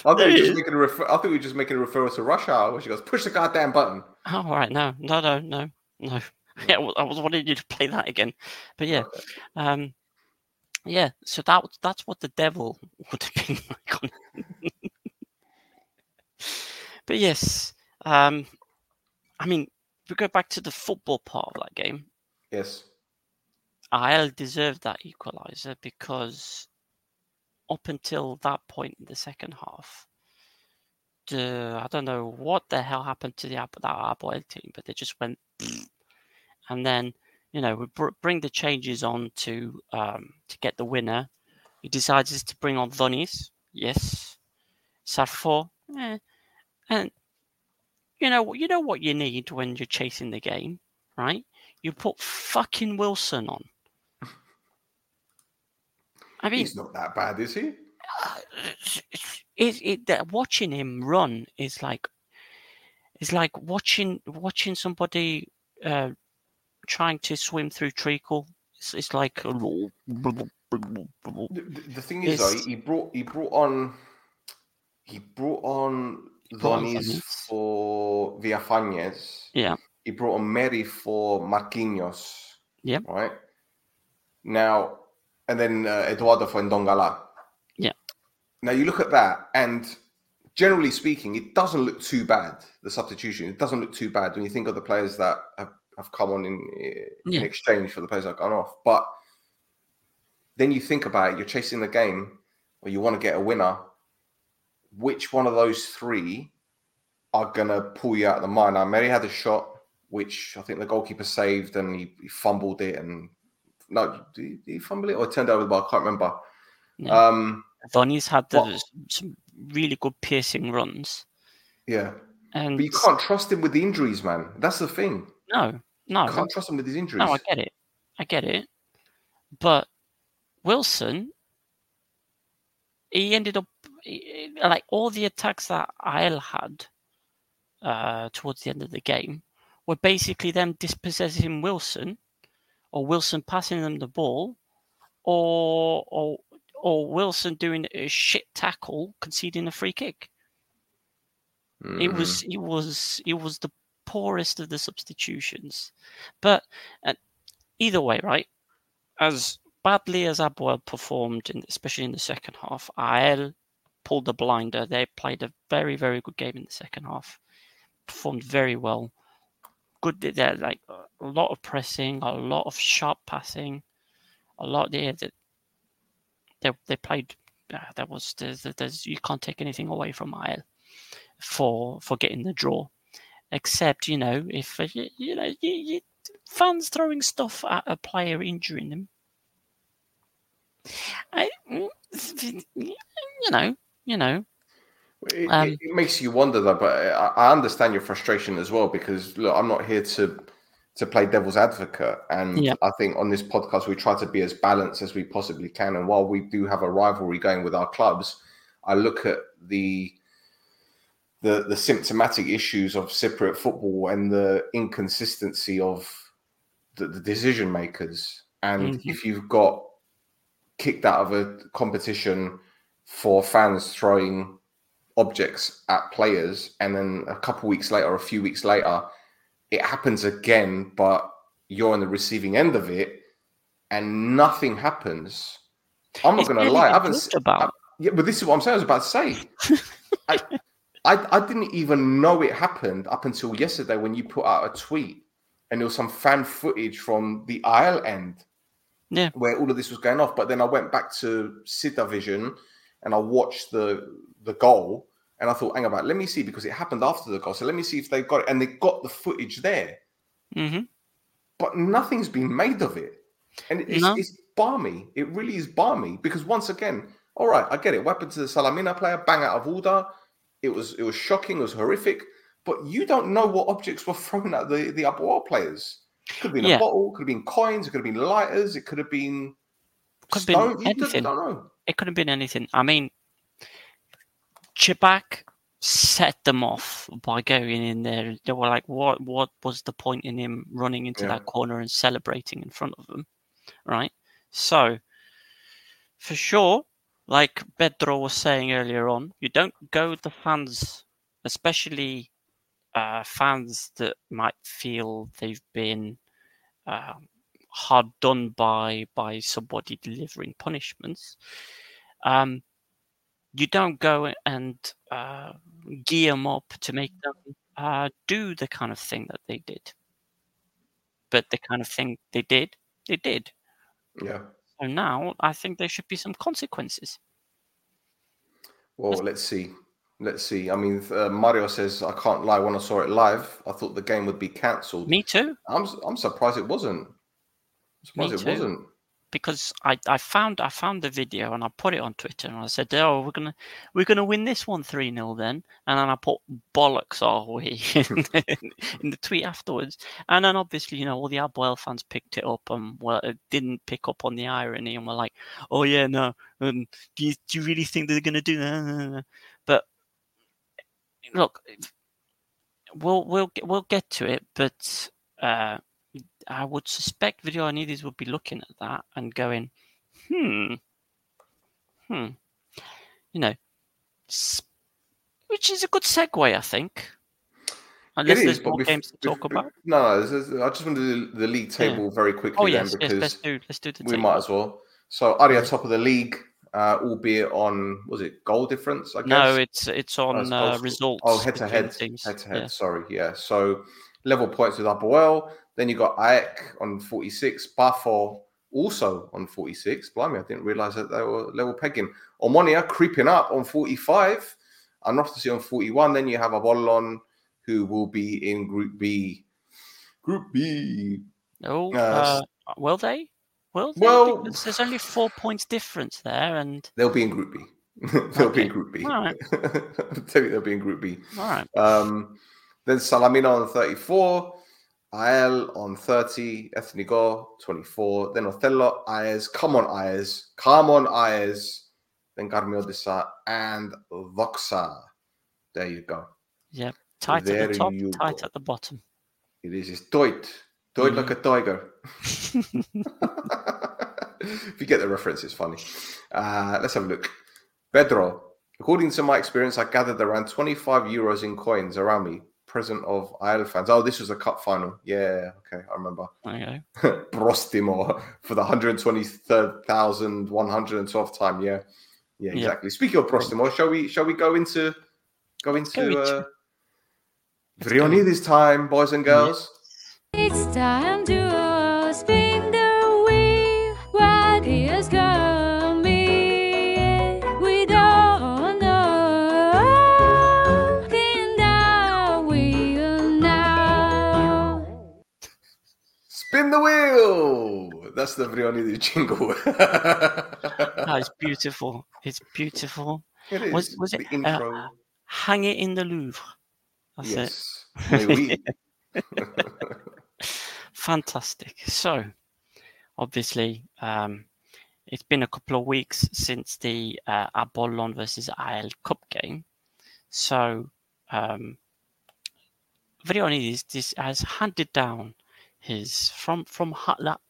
I think, we're just making a refer- I think we're just making a referral to Rush Hour where she goes, push the goddamn button. Oh, all right. No, no, no, no, no. Yeah, I was wanting you to play that again. But yeah. Okay. Um, yeah. So that that's what the devil would have been like. On... but yes, um, I mean, if we go back to the football part of that game, Yes. AEL deserved that equaliser because up until that point in the second half, the I don't know what the hell happened to the that Apoel team, but they just went, and then you know we br- bring the changes on to um, to get the winner. He decides to bring on Donis, yes, Sarfo, eh. and you know you know what you need when you're chasing the game, right? You put fucking Wilson on. I mean, He's not that bad, is he? it, it that watching him run is like it's like watching watching somebody uh, trying to swim through treacle. It's, it's like The, the- thing is, though, he brought he brought on he brought on Donis. for Villafañez. yeah, He brought on Mary for Marquinhos. Yeah. Right. Now, and then uh, Eduardo for Ndongala. Yeah. Now you look at that, and generally speaking, it doesn't look too bad. The substitution it doesn't look too bad when you think of the players that have, have come on in, in Yeah. exchange for the players that have gone off. But then you think about it, you're chasing the game, or you want to get a winner. Which one of those three are gonna pull you out of the mine? Now, Mary had a shot, which I think the goalkeeper saved, and he, he fumbled it. And no, did he, did he fumble it or it turned over the bar? I can't remember. Yeah. Um, Donny's had the, some really good piercing runs, yeah, and but you can't trust him with the injuries, man. That's the thing. No, no, can't trust him with his injuries. no. I get it, I get it, but Wilson, he ended up like all the attacks that AEL had uh, towards the end of the game were basically them dispossessing Wilson, or Wilson passing them the ball, or or or Wilson doing a shit tackle, conceding a free kick. It Mm. was it was it was the poorest of the substitutions, but uh, either way, right? As badly as Apoel performed, in, especially in the second half, Ael pulled the blinder. They played a very very good game in the second half, performed very well. Good, they're like a lot of pressing, a lot of sharp passing, a lot. Yeah, they they, they played. Uh, that was there's, there's you can't take anything away from Ael for for getting the draw. Except you know if uh, you, you know you, you, fans throwing stuff at a player injuring them. I, you know, you know, It, Um, it, it makes you wonder, though. But I, I understand your frustration as well because look, I'm not here to to play devil's advocate, and Yeah. I think on this podcast we try to be as balanced as we possibly can. And while we do have a rivalry going with our clubs, I look at the the the symptomatic issues of Cypriot football and the inconsistency of the, the decision makers. And Mhm. if you've got kicked out of a competition for fans throwing objects at players, and then a couple weeks later, or a few weeks later, it happens again, but you're on the receiving end of it, and nothing happens. I'm not going to lie. I haven't. about. yeah, but this is what I'm saying. I was about to say. I, I, I didn't even know it happened up until yesterday when you put out a tweet and there was some fan footage from the AEL end Yeah. where all of this was going off. But then I went back to Cytavision and I watched the the goal and I thought, hang about, let me see because it happened after the goal. So let me see if they got it. And they got the footage there, Mm-hmm. but nothing's been made of it. And it's, No. it's balmy. It really is balmy because once again, all right, I get it. Weapon to the Salamina player, bang out of order. It was it was shocking, it was horrific. But you don't know what objects were thrown at the, the Apoel players. It Could have been Yeah. a bottle, could have been coins, it could have been lighters, it could have been Could have been. You anything. don't know. It could have been anything. I mean, Chibak set them off by going in there. They were like, "What? What was the point in him running into Yeah. that corner and celebrating in front of them?" Right. So, for sure, like Pedro was saying earlier on, you don't go the fans, especially uh, fans that might feel they've been um, hard done by by somebody delivering punishments. Um, you don't go and uh, gear them up to make them uh, do the kind of thing that they did. But the kind of thing they did, they did. Yeah. So now I think there should be some consequences. Well, let's see. Let's see. I mean, uh, Mario says, I can't lie. When I saw it live, I thought the game would be cancelled. Me too, I'm I'm surprised it wasn't. I'm surprised Me it too. wasn't. Because I, I found I found the video and I put it on Twitter and I said, "Oh, we're gonna we're gonna win this one three 0 then," and then I put bollocks are we in, the- in the tweet afterwards, and then obviously you know all the Apoel fans picked it up and well it didn't pick up on the irony and were like, "Oh yeah, no, um, do you do you really think they're gonna do that?" But look, we'll we'll get- we'll get to it, but. Uh, I would suspect video Videoanides would be looking at that and going, hmm, hmm, you know, which is a good segue, I think. Unless is, there's more bef- games to talk bef- about. No, is- I just want to do the league table very quickly Oh then yes, yes, because let's do let's do the we table. might as well. So Aria top of the league, uh, albeit on was it goal difference? I guess. No, it's it's on uh, results. Oh, head to head, head to head. Sorry, yeah. So level points with Apoel. Then you got Aek on forty six. Bafo also on forty six. Blimey, I didn't realize that they were level pegging. Omonia creeping up on forty five. Anostasi on forty one. Then you have Apollon, who will be in Group B. Group B. Oh, Uh, uh, will they? Will they? well- Because there's only four points difference there, and They'll be in Group B. they'll be in Group B. All right. I'll tell you, they'll be in Group B. all right. Um, then Salamina on 34, Ael on 30, Ethnigo 24, then Othello, Ayes, come on Ayes, come on Ayes, then Karmiotissa and Doxa. There you go. Yeah, tight at the top, tight go. at the bottom. It is it's Deut. Deut Mhm. like a tiger. if you get the reference, it's funny. Uh, let's have a look. Pedro, according to my experience, I gathered around 25 euros in coins around me, present of AEL fans. Oh, this was a cup final. Yeah, okay, I remember. Okay. you go. Brostimo for the 123,112th time. Yeah, yeah, Yeah. exactly. Speaking of Brostimo, shall we shall we go into go into go into- uh, Let's go. Vrionides time, boys and girls? It's time to That's the Vrionides jingle. Oh, it's beautiful. It's beautiful. it is. Was- was it, the uh. Hang it in the Louvre. That's it. yes. Oui. Fantastic. So, obviously, um, it's been a couple of weeks since the uh, Apollon versus AEL Cup game. So, um, Vrionides this has handed down his from from that-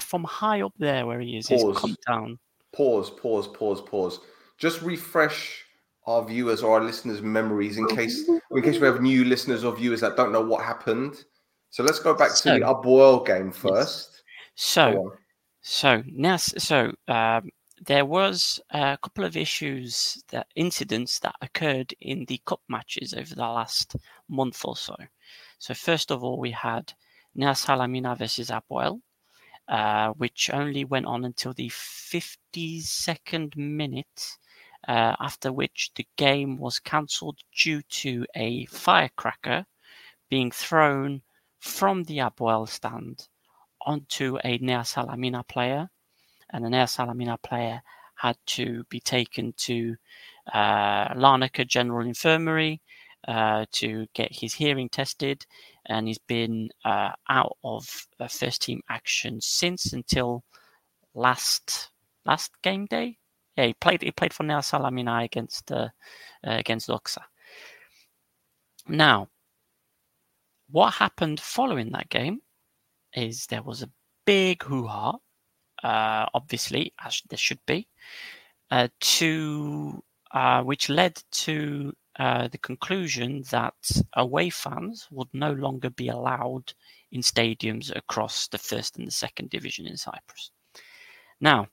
from high up there where he is. He's Pause. come down. pause, pause, pause, pause. Just refresh our viewers or our listeners' memories in case in case we have new listeners or viewers that don't know what happened. So let's go back to So- the Apoel game first. So. So Nas, so um, there was a couple of issues that incidents that occurred in the cup matches over the last month or so. So first of all, we had Nea Salamina versus Apoel, uh, which only went on until the 52nd minute, uh, after which the game was cancelled due to a firecracker being thrown from the Apoel stand onto a Nea Salamina player, and the Nea Salamina player had to be taken to uh, Larnaca General Infirmary uh, to get his hearing tested, and he's been uh, out of uh, first team action since until last last game day. Yeah, he played. He played for Nea Salamina against uh, uh, against Doxa. Now, what happened following that game is there was a big hoo ha, uh, obviously, as there should be, uh, to which led to uh, the conclusion that away fans would no longer be allowed in stadiums across the first and the second division in Cyprus. Now,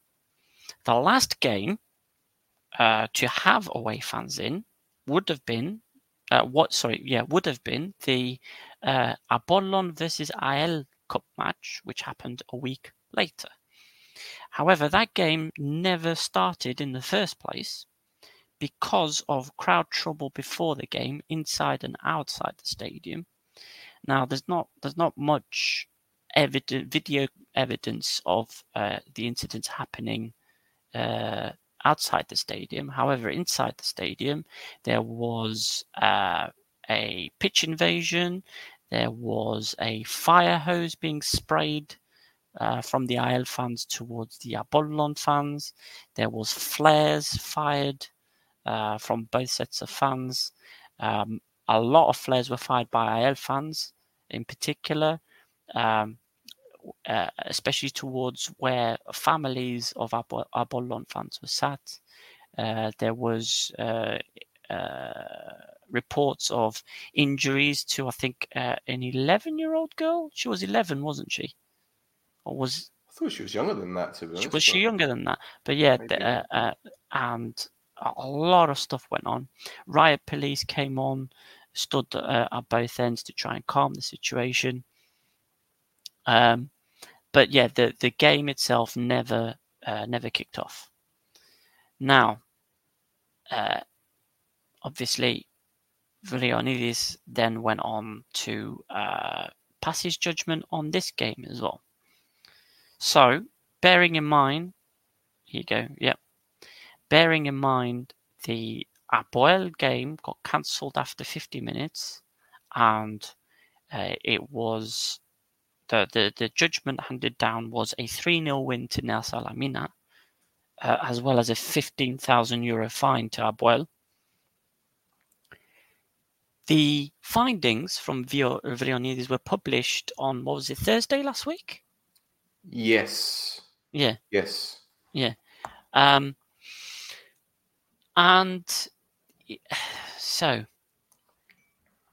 the last game uh, to have away fans in would have been uh, what? Sorry, yeah, would have been the uh, Apollon versus AEL Cup match, which happened a week later. However, that game never started in the first place because of crowd trouble before the game, inside and outside the stadium. Now, there's not there's not much video evidence of uh, the incidents happening uh, outside the stadium. However, inside the stadium, there was uh, a pitch invasion. There was a fire hose being sprayed uh, from the AEL fans towards the Apollon fans. There was flares fired uh, from both sets of fans. Um, a lot of flares were fired by AEL fans, in particular, um, uh, especially towards where families of Abo- Apollon fans were sat. Uh, there was uh, uh, reports of injuries to, I think, uh, an 11 year old girl. She was 11, wasn't she? Or was I thought she was younger than that, to be honest. was she younger than that? But yeah, uh, uh, and a lot of stuff went on. Riot police came on, stood uh, at both ends to try and calm the situation. Um, but yeah, the the game itself never uh, never kicked off. Now, uh, obviously, Vilianidis then went on to uh, pass his judgment on this game as well. So, bearing in mind, here you go, yep. Bearing in mind the Apoel game got cancelled after 50 minutes, and uh, it was the, the, the judgment handed down was a 3 0 win to Nea Salamina, uh, as well as a 15,000 euro fine to Apoel. The findings from Vio- were published on, what was it, Thursday last week? Yes. Yeah. Yes. Yeah. Um, and so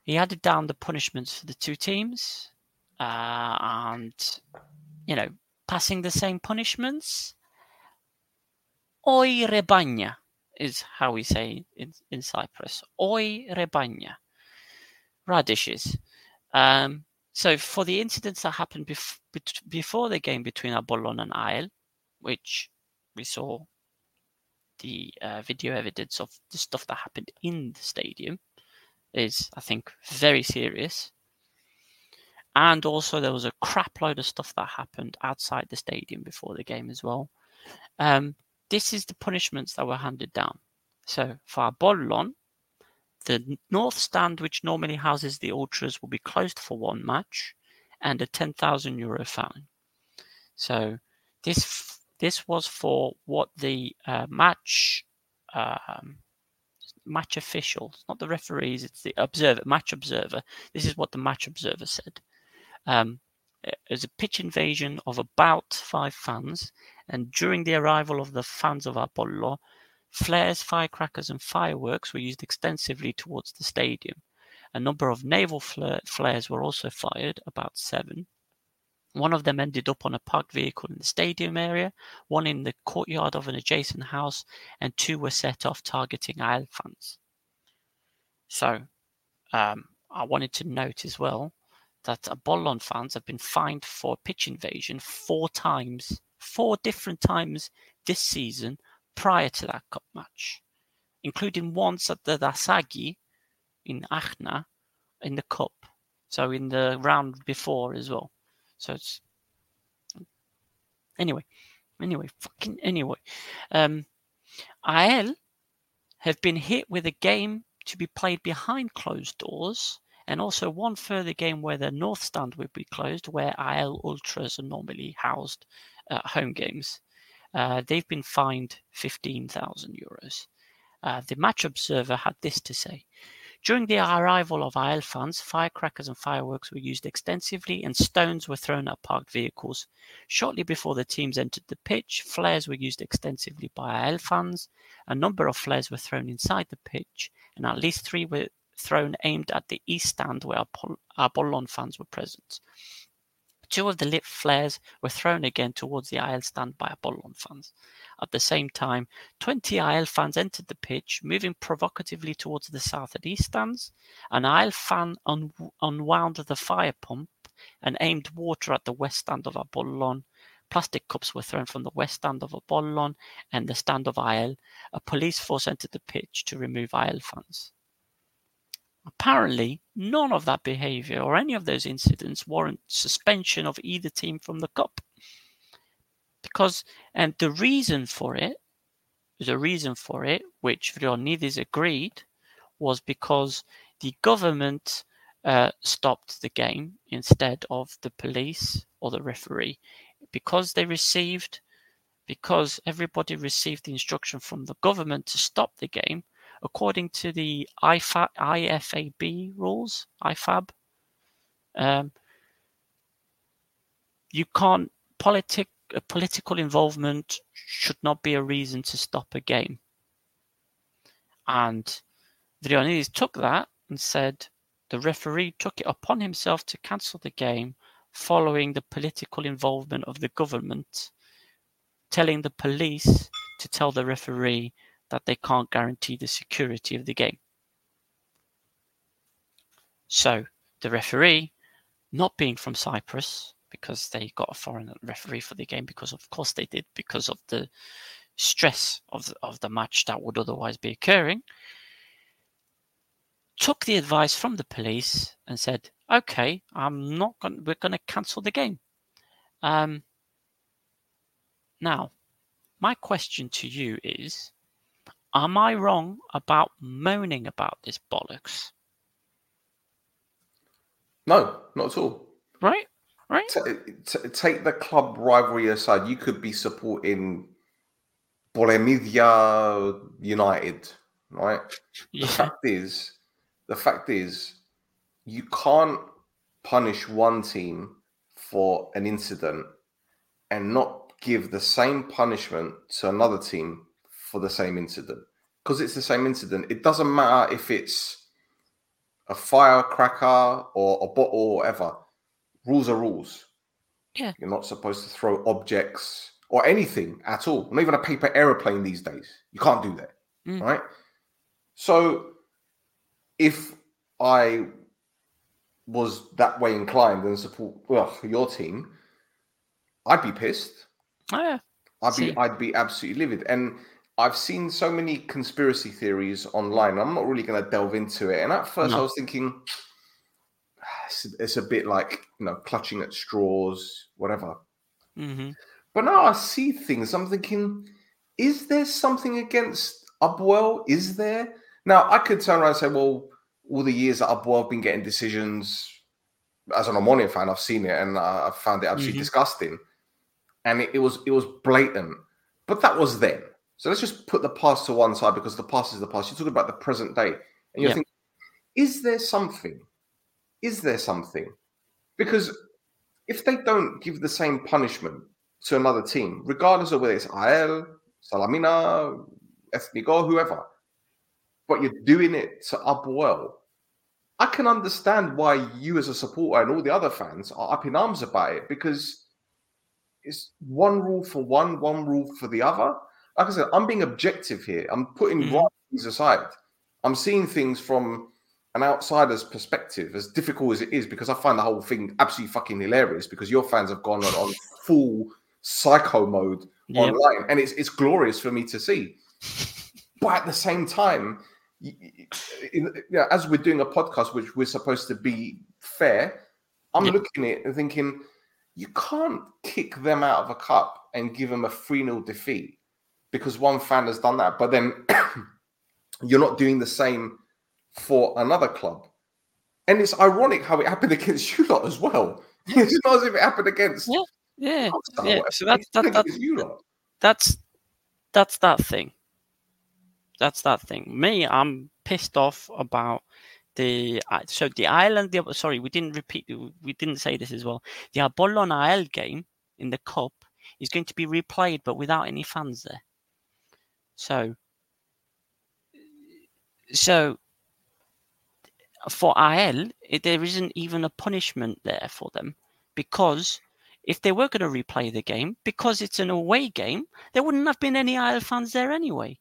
he added down the punishments for the two teams, uh, and you know, passing the same punishments. Oi repania is how we say in, in Cyprus. Oi repania. Radishes. Um, so for the incidents that happened bef- before the game between Apollon and AEL, which we saw the uh, video evidence of the stuff that happened in the stadium is, I think, very serious. And also, there was a crap load of stuff that happened outside the stadium before the game as well. Um, this is the punishments that were handed down. So for Apollon, the north stand, which normally houses the ultras, will be closed for one match, and a 10,000 euro fine. So this this was for what the uh, match um, match officials, not the referees, it's the observer, match observer. This is what the match observer said. Um, there's a pitch invasion of about five fans, and during the arrival of the fans of Apollo, flares, firecrackers, and fireworks were used extensively towards the stadium. A number of naval flares were also fired, about seven. One of them ended up on a parked vehicle in the stadium area, one in the courtyard of an adjacent house, and two were set off targeting AEL fans. So, um, I wanted to note as well that Apollon fans have been fined for pitch invasion four times, four different times this season prior to that cup match, including once at the Dasaki in Achna in the cup. So in the round before as well. So it's anyway, anyway, fucking anyway. Um, AEL have been hit with a game to be played behind closed doors, and also one further game where the north stand will be closed, where AEL ultras are normally housed at home games. Uh, they've been fined fifteen thousand euros. Uh, the match observer had this to say. During the arrival of AEL fans, firecrackers and fireworks were used extensively and stones were thrown at parked vehicles. Shortly before the teams entered the pitch, flares were used extensively by AEL fans. A number of flares were thrown inside the pitch, and at least three were thrown aimed at the east stand where Apol- Apollon fans were present. Two of the lit flares were thrown again towards the AEL stand by Apollon fans. At the same time, 20 AEL fans entered the pitch, moving provocatively towards the south and east stands. An AEL fan un- unwound the fire pump and aimed water at the west stand of Apollon. Plastic cups were thrown from the west stand of Apollon and the stand of AEL. A police force entered the pitch to remove AEL fans. Apparently, none of that behaviour or any of those incidents warrant suspension of either team from the cup. Because, and the reason for it, the reason for it, which Vrionidis agreed, was because the government uh, stopped the game instead of the police or the referee. Because they received, because everybody received the instruction from the government to stop the game, according to the IFA, IFAB rules, IFAB, um, you can't politic political involvement should not be a reason to stop a game. And Vrionidis took that and said the referee took it upon himself to cancel the game following the political involvement of the government, telling the police to tell the referee that they can't guarantee the security of the game. So the referee, not being from Cyprus, because they got a foreign referee for the game, because of course they did, because of the stress of the, of the match that would otherwise be occurring, took the advice from the police and said, "Okay, I'm not going. We're going to cancel the game." Um, now, my question to you is Am I wrong about moaning about this bollocks? No, not at all. Right? Right? T- t- take the club rivalry aside. You could be supporting Bolemidia United, right? The fact is, the fact is, you can't punish one team for an incident and not give the same punishment to another team for the same incident because it's the same incident. It doesn't matter if it's a firecracker or a bottle or whatever. Rules are rules. Yeah. You're not supposed to throw objects or anything at all. Not even a paper aeroplane these days. You can't do that. Mm. Right? So if I was that way inclined and support well your team, I'd be pissed. Oh, yeah. I'd See- be I'd be absolutely livid. And I've seen so many conspiracy theories online. I'm not really going to delve into it. And at first, I was thinking it's, it's a bit like you know clutching at straws, whatever. hmm But now I see things. I'm thinking, is there something against Apoel? Is there? Now I could turn around and say, well, all the years that Apoel have been getting decisions, as an Omonia fan, I've seen it and I, I found it absolutely Mhm. disgusting. And it, it was it was blatant. But that was then. So let's just put the past to one side because the past is the past. You're talking about the present day. And you're Yeah. thinking, is there something? Is there something? Because if they don't give the same punishment to another team, regardless of whether it's AEL, Salamina, Ethnico, whoever, but you're doing it to Apoel, I can understand why you, as a supporter, and all the other fans are up in arms about it because it's one rule for one, one rule for the other. Like I said, I'm being objective here. I'm putting Mhm. things aside. I'm seeing things from an outsider's perspective, as difficult as it is, because I find the whole thing absolutely fucking hilarious. Because your fans have gone on, on full psycho mode online, and it's it's glorious for me to see. But at the same time, in, you know, as we're doing a podcast, which we're supposed to be fair, I'm looking at it and thinking, you can't kick them out of a cup and give them a 3 0 defeat because one fan has done that. But then you're not doing the same for another club. And it's ironic how it happened against you lot as well. It's not as if it happened against Yeah, Yeah, yeah. So that's that, that, you lot. that's that's that thing. That's that thing. Me, I'm pissed off about the uh, so the island. The sorry, we didn't repeat. We didn't say this as well. The Apollon AEL game in the cup is going to be replayed, but without any fans there. So, so for AEL, it, there isn't even a punishment there for them because if they were going to replay the game, because it's an away game, there wouldn't have been any AEL fans there anyway.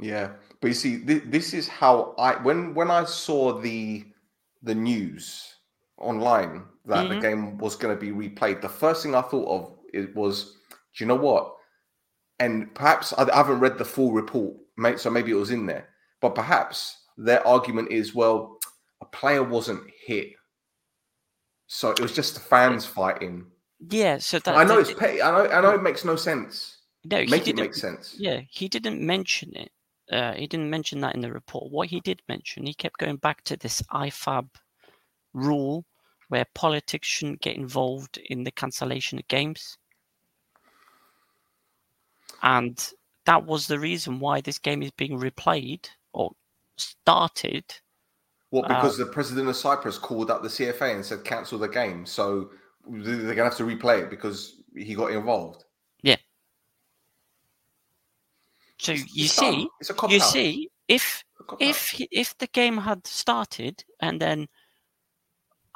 Yeah, but you see, th- this is how I when when I saw the the news online that the Mhm. game was going to be replayed, the first thing I thought of it was, do you know what? And perhaps I, haven't read the full report, mate. So maybe it was in there, but perhaps their argument is, well, a player wasn't hit, so it was just the fans fighting. Yeah, so that I know that- it's petty. I know. I know it makes no sense. no, he Make it didn't- make sense. Yeah, he didn't mention it. Uh, he didn't mention that in the report. What he did mention, he kept going back to this IFAB rule where politics shouldn't get involved in the cancellation of games. And that was the reason why this game is being replayed or started. What? Uh, Because the president of Cyprus called up the CFA and said cancel the game, so they're gonna have to replay it because he got involved. Yeah. So It's- you it's see, it's a cop you out. see, if It's a cop if he- if the game had started and then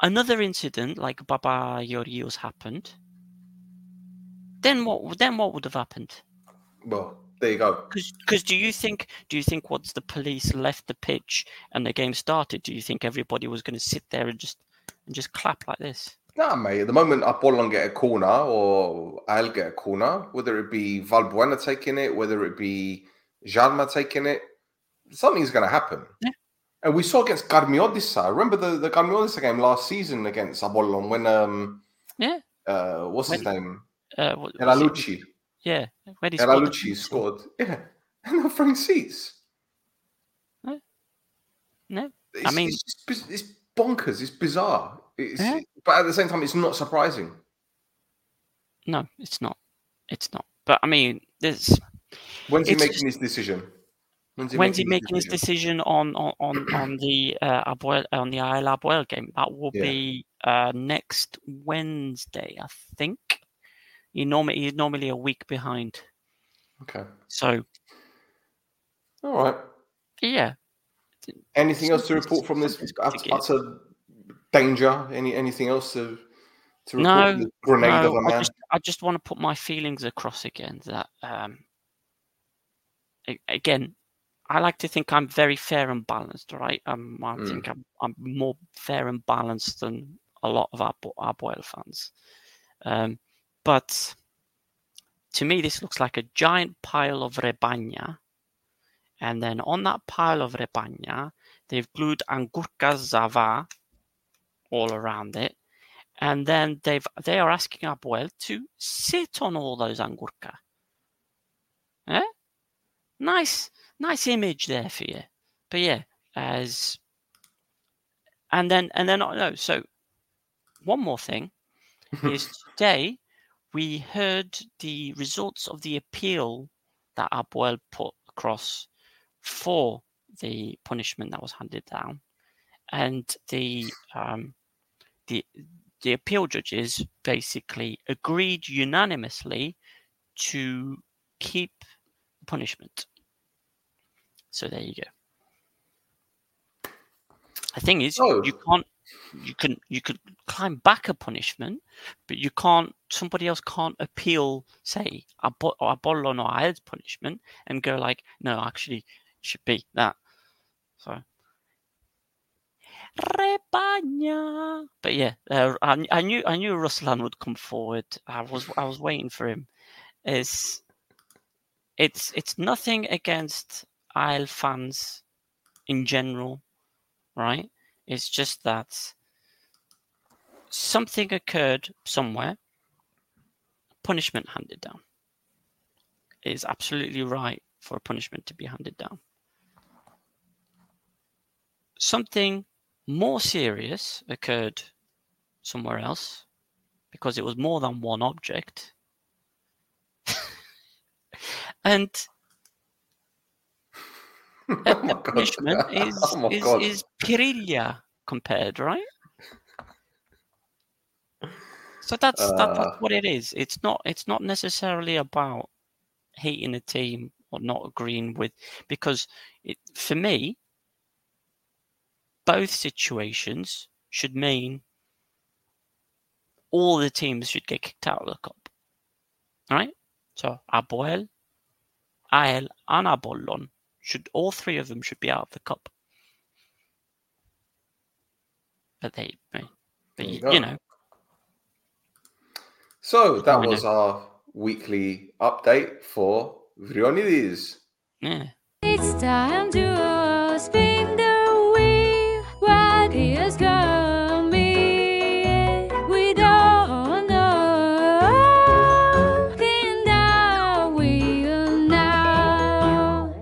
another incident like Baba Yorios happened, then what? Then what would have happened? Well, there you go. Because do you think do you think once the police left the pitch and the game started, do you think everybody was going to sit there and just and just clap like this? Nah, mate. At the moment, Apollon get a corner or I'll get a corner, whether it be Valbuena taking it, whether it be Jalma taking it, something's going to happen. Yeah. And we saw against Karmiotissa. Remember the, the Karmiotissa game last season against Apollon when um Yeah. uh what's his name Uh, what, El was it- Alucci. Yeah, when he scored the Alucci scored. Yeah, and they're throwing seats. No, It's, I mean- it's, just, it's bonkers. It's bizarre. It's, Yeah. But at the same time, it's not surprising. no, it's not. It's not. But I mean, there's When's he making just- his decision? When's he when's he making making his decision on on on, on the uh, Apoel, on the AEL Apoel game? That will Yeah. be uh, next Wednesday, I think. He normally he's normally a week behind. Okay. So All right. yeah, Anything else to report from this Something to ut- give. utter danger? Any anything else to to report? No, grenade no, of a I man. just I just want to put my feelings across again. That um, again, I like to think I'm very fair and balanced. Right, um, I Mm. think I'm I'm more fair and balanced than a lot of our our Boyle fans. Um, but to me, this looks like a giant pile of repania, and then on that pile of repania, they've glued angurka zava all around it and then they've they are asking Apoel to sit on all those angurka. Eh? Nice, nice image there for you. But yeah, as and then and then no. So one more thing is today we heard the results of the appeal that Apoel put across for the punishment that was handed down, and the um, the the appeal judges basically agreed unanimously to keep punishment. So there you go. The thing is, Oh. you can't. You can you could climb back a punishment, but you can't. Somebody else can't appeal, say, or Apollon or Aed's punishment, and go like, no, actually, it should be that. So. Repania. But yeah, uh, I, I knew I knew Ruslan would come forward. I was I was waiting for him. It's it's it's nothing against AEL fans in general, right? It's just that something occurred somewhere. Punishment handed down. It is absolutely right for a punishment to be handed down. Something more serious occurred somewhere else because it was more than one object. and Oh a, my God. punishment is, Oh is, God. is pirilla compared, right? So that's that, Uh. that's what it is. It's not it's not necessarily about hating a team or not agreeing with because it, for me both situations should mean all the teams should get kicked out of the cup. Right? So Apoel, Ael, and Apollon should all three of them should be out of the cup. But they, but you, you know, So that I was our weekly update for Vrionides. yeah. It's time to spin the wheel. What is coming? We don't know. Spin the wheel now.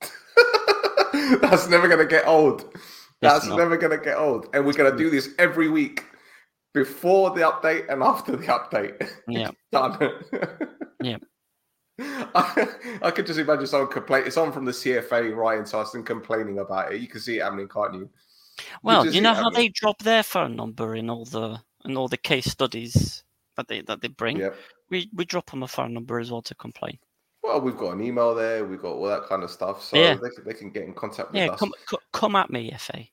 That's never gonna get old. That's never gonna get old. And we're gonna do this every week before the update and after the update. Yeah. Done. Yeah. I, I could just imagine someone complain. Someone from the CFA writing to us and complaining about it. You can see it happening, can't you? Well, just you know how happening. they drop their phone number in all the in all the case studies that they that they bring. Yep. We we drop them a phone number as well to complain. Well, we've got an email there. We've got all that kind of stuff. So Yeah. they, can, they can get in contact with Yeah, us. come come at me, FA.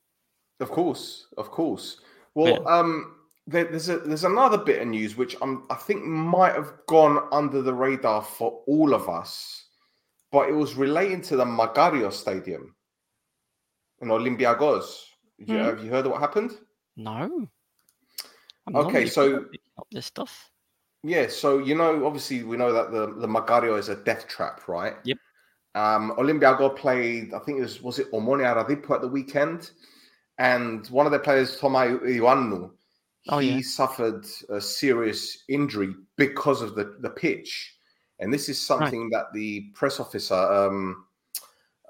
Of course, of course. Well, um, there, there's a there's another bit of news which I'm I think might have gone under the radar for all of us, but it was relating to the Makario Stadium in Olympiacos. You- Hmm. Have you heard of what happened? No. I'm Okay, so- good at picking up this stuff. Yeah, so you know, obviously, we know that the the Makario is a death trap, right? Yep. Um, Olympiakos played, I think it was was it Omonia Aradippou at the weekend, and one of their players, Tomai Ioannou, Oh, he yeah. suffered a serious injury because of the the pitch, and this is something that the press officer, um,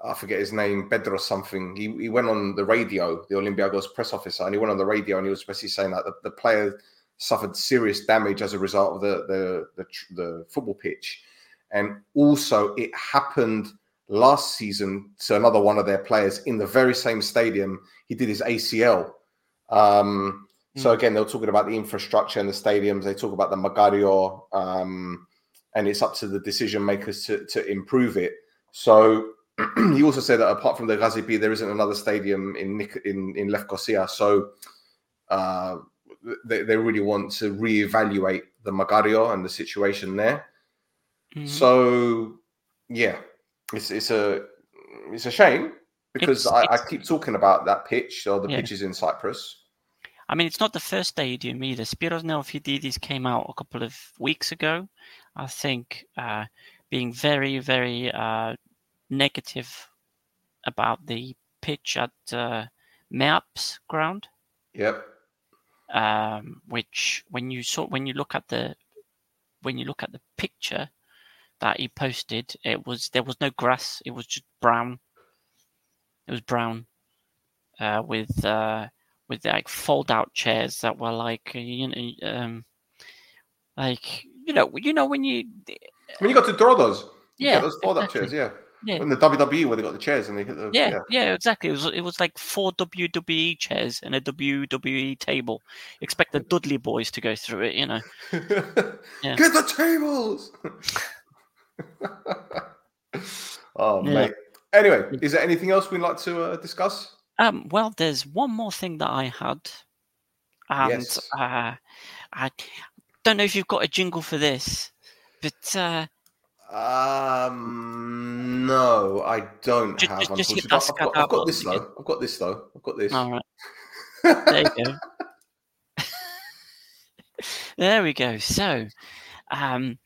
I forget his name, Pedro something. He he went on the radio, the Olympiacos press officer, and he went on the radio and he was basically saying that the, the player suffered serious damage as a result of the the the, the football pitch, and also it happened last season to another one of their players in the very same stadium. He did his ACL. Um, so again, they're talking about the infrastructure and the stadiums. They talk about the Makario, um, and it's up to the decision makers to to improve it. So he also said that apart from the GSP, there isn't another stadium in in in Lefkosia. So uh, they, they really want to reevaluate the Makario and the situation there. Mhm. So yeah, it's it's a it's a shame because It's- I, I keep talking about that pitch or the Yeah. pitches in Cyprus. I mean, it's not the first stadium either. Spiros Neofitidis came out a couple of weeks ago, I think, uh, being very, very uh, negative about the pitch at uh, Meaps ground. Yep. um, which when you saw when you look at the when you look at the picture that he posted, it was there was no grass; it was just brown. It was brown uh, with uh, with like fold out chairs that were like uh, you know um, like you know you know when you When you got to draw those, yeah those fold exactly. chairs, yeah. Yeah. In the WWE where they got the chairs and they hit the yeah, yeah, exactly. It was it was like four WWE chairs and a WWE table. Expect the Dudley boys to go through it, you know. Yeah. Get the tables. oh Yeah. mate. Anyway, is there anything else we'd like to uh, discuss? Um, well, there's one more thing that I had, and Yes. uh, I don't know if you've got a jingle for this, but uh, Um, no, I don't Ju- have. ju- just unfortunately. I've, got, I've got this though. I've got this though. I've got this. all right, there you go. there we go. So, um,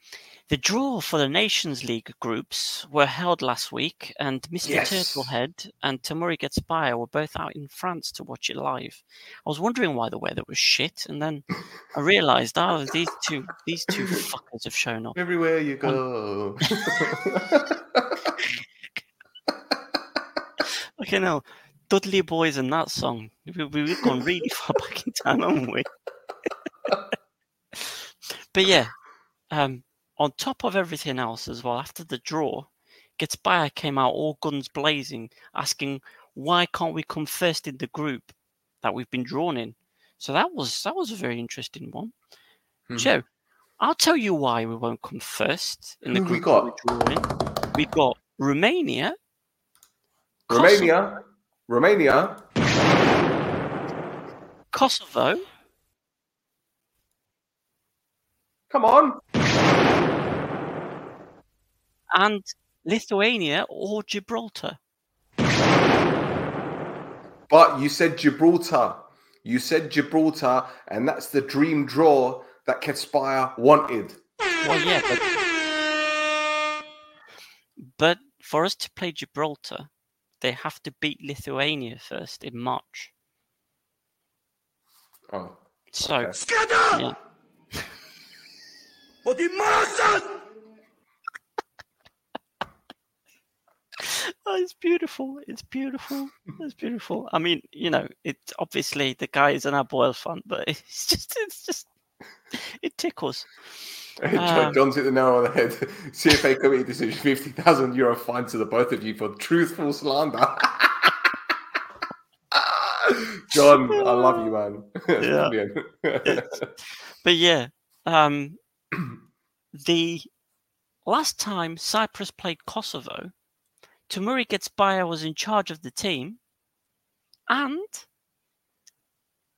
the draw for the Nations League groups were held last week, and Mr. Yes. Turtlehead and Temuri Ketsbaia were both out in France to watch it live. I was wondering why the weather was shit, and then I realised, oh, these two, these two fuckers have shown up. Everywhere you go. Okay, now Dudley Boys and that song. We- we've gone really far back in time, haven't we? but yeah, um, on top of everything else as well, after the draw, Ketsbaia came out all guns blazing, asking why can't we come first in the group that we've been drawn in. So that was that was a very interesting one. Mhm. Joe, I'll tell you why we won't come first in the Who we group that we're got? drawn. We've got Romania, Romania, Romania. Kosovo, Come on. And Lithuania or Gibraltar. But you said Gibraltar. You said Gibraltar, and that's the dream draw that Ketsbaia wanted. Well, yeah, but but for us to play Gibraltar, they have to beat Lithuania first in March. Oh, So Okay. Scatter! yeah, oh, it's beautiful. It's beautiful. It's beautiful. I mean, you know, it's obviously the guy is an Apoel fan, but it's just, it's just, it tickles. John, Um, John's hit the nail on the head. CFA committee decision: fifty thousand euro fine to the both of you for truthful slander. John, I love you, man. Yeah. But yeah, um, the last time Cyprus played Kosovo, Temuri Ketsbaia was in charge of the team, and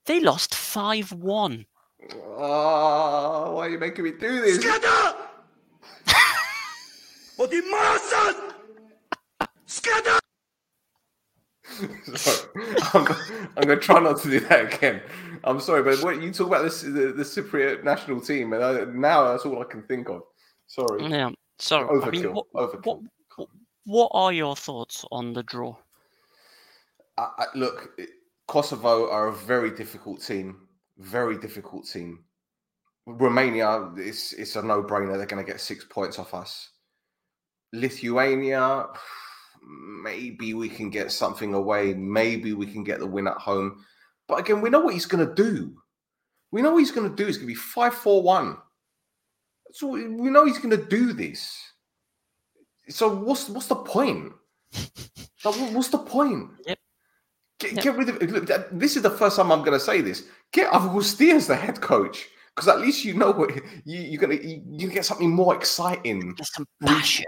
they lost 5 1. Oh, why are you making me do this? Scatter! what the Scatter! I'm, I'm going to try not to do that again. I'm sorry, but what you talk about this the, the Cypriot national team, and I, now that's all I can think of. Sorry. Yeah, sorry. Overkill. I mean, what, overkill. What, what are your thoughts on the draw? I, I, look, Kosovo are a very difficult team. Very difficult team. Romania, it's it's a no brainer. They're going to get six points off us. Lithuania, maybe we can get something away. Maybe we can get the win at home. But again, we know what he's going to do. We know what he's going to do. It's going to be five four one. So we we know he's going to do this. So what's what's the point? Like, what's the point? Yep. Get, Yep. get rid of look, This is the first time I'm going to say this. Get Avgusti as the head coach because at least you know what you, you're going to you, you get something more exciting. There's some passion.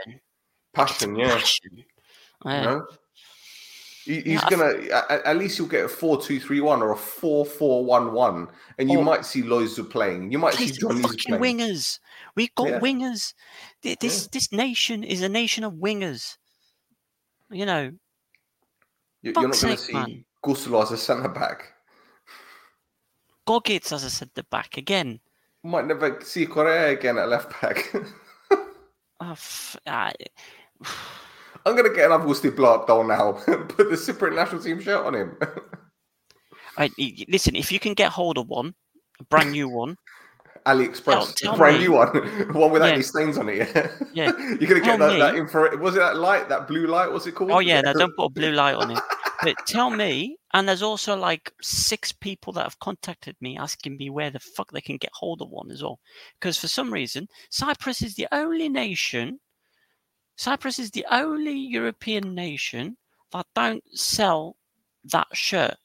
Passion, yeah. Passion. You know? He- He's Yeah, gonna. At, at least you'll get a four-two-three-one or a four-four-one-one, and you might see Loizou playing. You might see Johnny's playing. wingers. We've got Yeah. wingers. Th- This this nation is a nation of wingers. You know, You- You're not going to see man. Gusula as a centre back. Goggins, as said, the back again. Might never see Correa again at left back. Oh, f- I'm going to get an Avgusti blow up doll now. Put the Cypriot national team shirt on him. I- listen, if you can get hold of one, a brand new one, AliExpress, oh, tell brand me. new one, one without Yeah. any stains on it. Yeah, Yeah. You're gonna Tell get that, that infrared. Was it that light, that blue light? What's it called? oh yeah, now don't put a blue light on it. But tell me, and there's also like six people that have contacted me asking me where the fuck they can get hold of one as well. Because for some reason, Cyprus is the only nation, Cyprus is the only European nation that don't sell that shirt.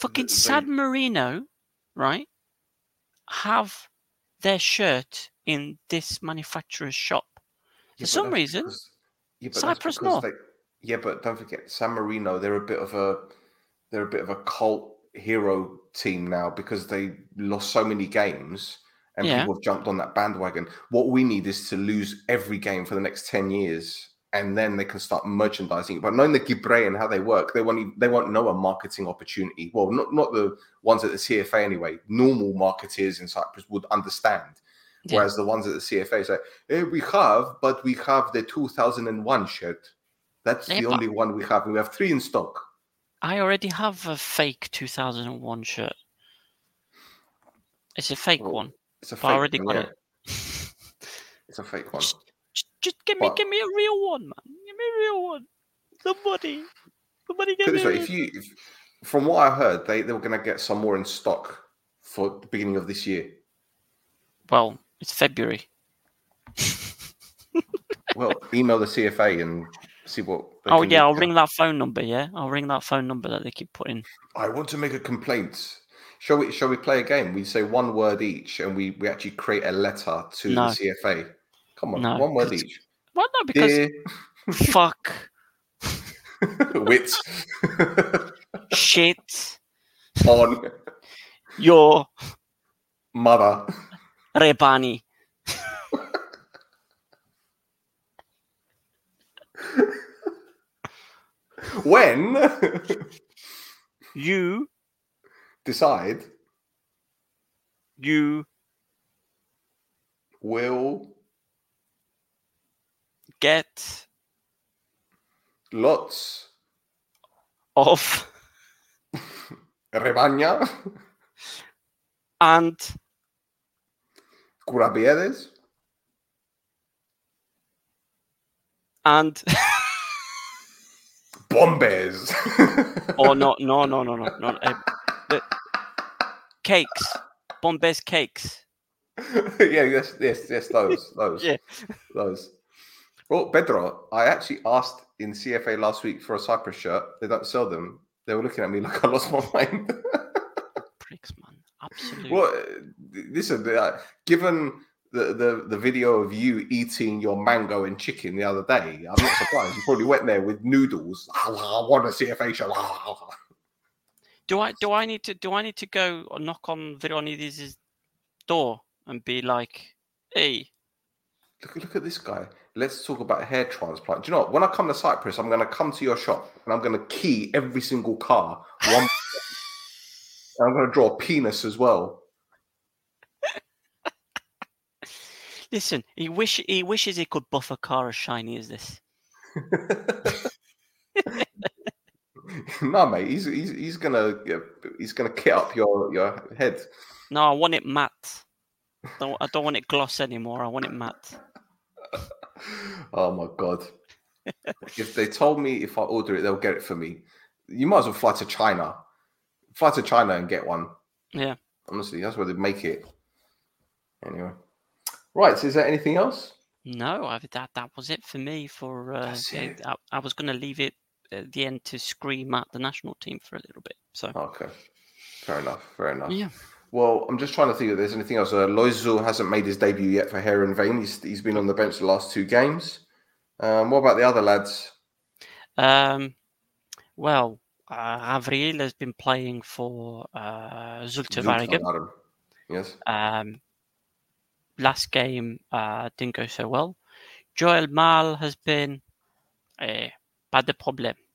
Fucking San Marino, right, have their shirt in this manufacturer's shop. Yeah, but some reason, because- yeah, but Cyprus not. They, Yeah, but don't forget San Marino. They're a bit of a they're a bit of a cult hero team now because they lost so many games and Yeah. people have jumped on that bandwagon. What we need is to lose every game for the next ten years, and then they can start merchandising. it. But knowing the Gibre and how they work, they won't they won't know a marketing opportunity. Well, not not the ones at the CFA anyway. Normal marketeers in Cyprus would understand. Yeah. Whereas the ones at the CFA say, hey, we have, but we have the 2001 shirt. That's Yeah, the only one we have. and We have three in stock. I already have a fake 2001 shirt. It's a fake Oh, one. It's a fake I already one, got yeah. it. It's a fake one. Just, just, just give me, But- give me a real one, man. Give me a real one. Somebody, somebody give Put me. it a way, real- if you, if, from what I heard, they, they were going to get some more in stock for the beginning of this year. Well, it's February. Well, email the CFA and see what. Oh yeah. I'll ring that phone number. Yeah, I'll ring that phone number that they keep putting. I want to make a complaint. Shall we? Shall we play a game? We say one word each, and we we actually create a letter to No. the CFA. Come on, No, one word each. Well, no, because Dear fuck, wit shit, on your mother. repania. When You, decide you will get lots of repania and curabieres and bombes. oh no no no no no no uh, the cakes, Bombay's cakes. yeah, yes, yes, yes, those, those, Yeah. those. Well, Pedro, I actually asked in CFA last week for a Cyprus shirt. They don't sell them. They were looking at me like I lost my mind. Pricks, man. Absolutely. well, listen, uh, given the, the, the video of you eating your mango and chicken the other day, I'm not surprised. you probably went there with noodles. I want a CFA shirt. Do I do I need to do I need to go or knock on Veronidis' door and be like, "Hey, Look, look at this guy. Let's talk about hair transplant. Do you know what? When I come to Cyprus, I'm going to come to your shop and I'm going to key every single car. One. I'm going to draw a penis as well. listen, he wish he wishes he could buff a car as shiny as this." no, mate. He's he's, he's gonna he's gonna kit up your your head. No, I want it matte. Don't, I don't want it gloss anymore. I want it matte. Oh my god! if they told me if I order it, they'll get it for me. You might as well fly to China. Fly to China and get one. Yeah. Honestly, that's where they make it. Anyway, right. So, is there anything else? No, I, that that was it for me. For uh. I, I was going to leave it at the end to scream at the national team for a little bit. So Okay, fair enough. Fair enough. yeah, Well, I'm just trying to think if there's anything else. Uh, hasn't made his debut yet for and Vein. He's, he's been on the bench the last two games. Um, what about the other lads? Um, well, uh, Avril has been playing for uh, Zulte Waregem. Yes. Um, last game uh, didn't go so well. Joel Mall has been eh, pas de problème.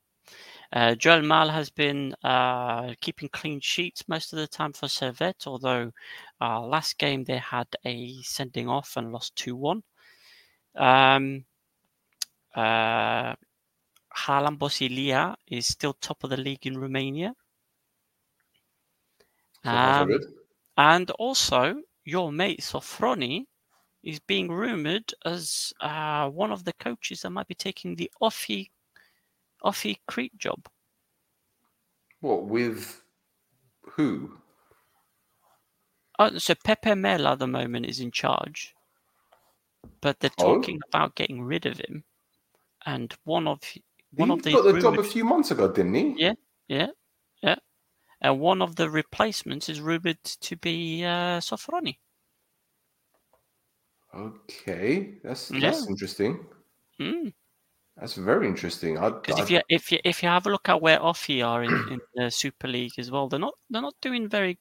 Uh, Joel Mall has been uh, keeping clean sheets most of the time for Servette, although uh, last game they had a sending off and lost 2 1. Um, uh, Bosilia is still top of the league in Romania. So far, so Um, and also, your mate Sofroni is being rumored as uh, one of the coaches that might be taking the OFI, OFI Crete job. What with who? Oh, so Pepe Mel at the moment is in charge, but they're Oh. talking about getting rid of him. And one of one he of the got the job a few months ago, didn't he? Yeah. yeah, yeah, and one of the replacements is rumored to be uh, Sofroni. Okay, that's Yeah. that's interesting. Mm. That's very interesting. Because if you if you if you have a look at where OFI are in, in the Super League as well, they're not they're not doing very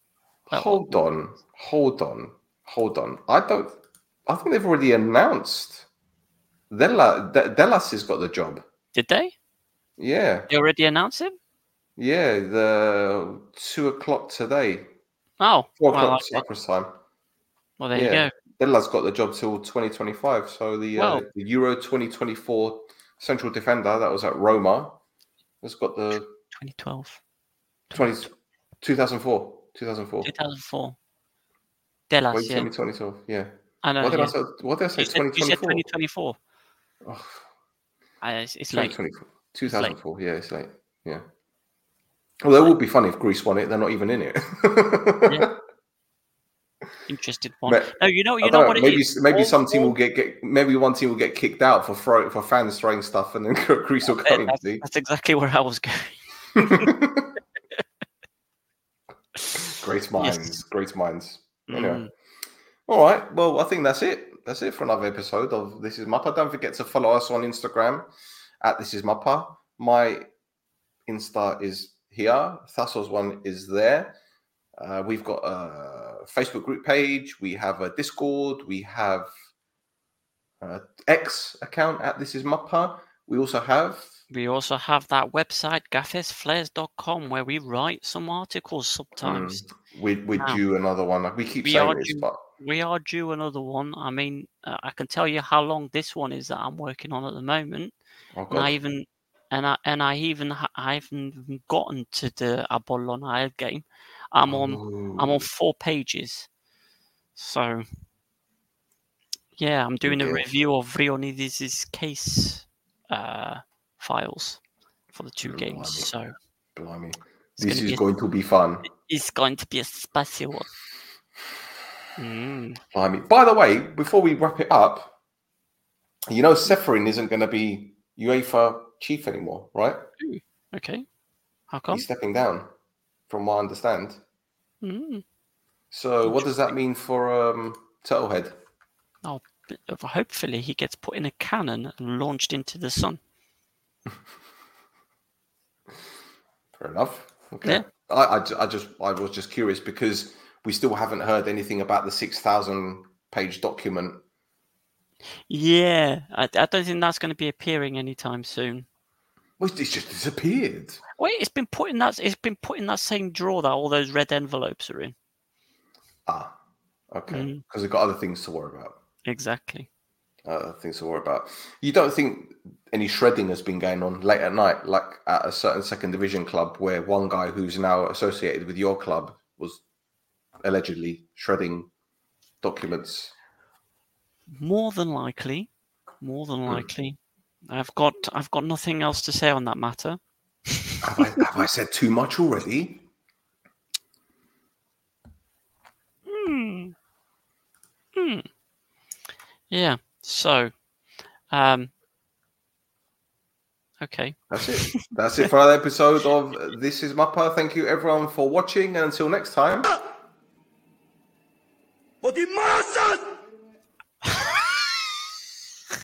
well. hold on, hold on, hold on. I don't. I think they've already announced. Della, De- Dellas has got the job. Did they? Yeah, They already announced it? yeah. The two o'clock today, Oh, four well, o'clock Cyprus time. well, there yeah, you go. Dellas got the job till 2025. So the, uh, the Euro 2024 central defender that was at Roma has got the 2012, 20, 2004. 2004. 2004. Dellas, yeah. 2012. Yeah. I know. What did yeah. I say? What did I say? You said, you said 2024. 2024. Oh, it's, it's late. 2024. 2004. Yeah, it's late. Yeah. Well, that would be funny if Greece won it. They're not even in it. Yeah. Interested one. But- No, you know, you know know, what it maybe is? maybe some team will get, get maybe one team will get kicked out for throw, for fans throwing stuff, and then Greece will come in. that's, see? that's exactly where I was going. great minds, great minds. Anyway. Mm. All right. Well, I think that's it. That's it for another episode of This Is Mappa. Don't forget to follow us on Instagram at This Is Mappa. My Insta is here. Thasso's one is there. Uh, we've got a Facebook group page. We have a Discord. We have a X account at This Is Mappa. We also have We also have that website, gaffesflares.com, where we write some articles sometimes. we we Wow. due another one. We keep We saying this, due- but We are due another one. I mean, uh, I can tell you how long this one is that I'm working on at the moment. oh And I even and I and I even I haven't gotten to the Apollon AEL game. I'm on I'm on four pages. So yeah, I'm doing a review of Rionidis' case uh, files for the two Blimey. games. So Blimey. This is be a- going to be fun. it's going to be a spicy one. Mm. Blimey. By the way, before we wrap it up, you know Ceferin isn't going to be UEFA chief anymore, right? Okay. How come? He's stepping down, from what I understand. Mm. So what does that mean for um, Turtlehead? Oh, hopefully he gets put in a cannon and launched into the sun. Fair enough. Okay. Yeah. I, I, I just I was just curious because we still haven't heard anything about the six thousand page document. Yeah, I, I don't think that's going to be appearing anytime soon. Well, it's just disappeared. Wait, it's been put in that it's been put in that same drawer that all those red envelopes are in. Ah, okay. Mm. Because they've got other things to worry about. Exactly. uh, things to worry about. You don't think any shredding has been going on late at night, like at a certain second division club, where one guy who's now associated with your club was allegedly shredding documents? More than likely, more than Hmm. likely. I've got I've got nothing else to say on that matter. Have I, have I said too much already? Hmm. Hmm. Yeah. So, um. Okay. That's it. That's it for another episode of This Is Mappa. Thank you everyone for watching, and until next time. What the Martian?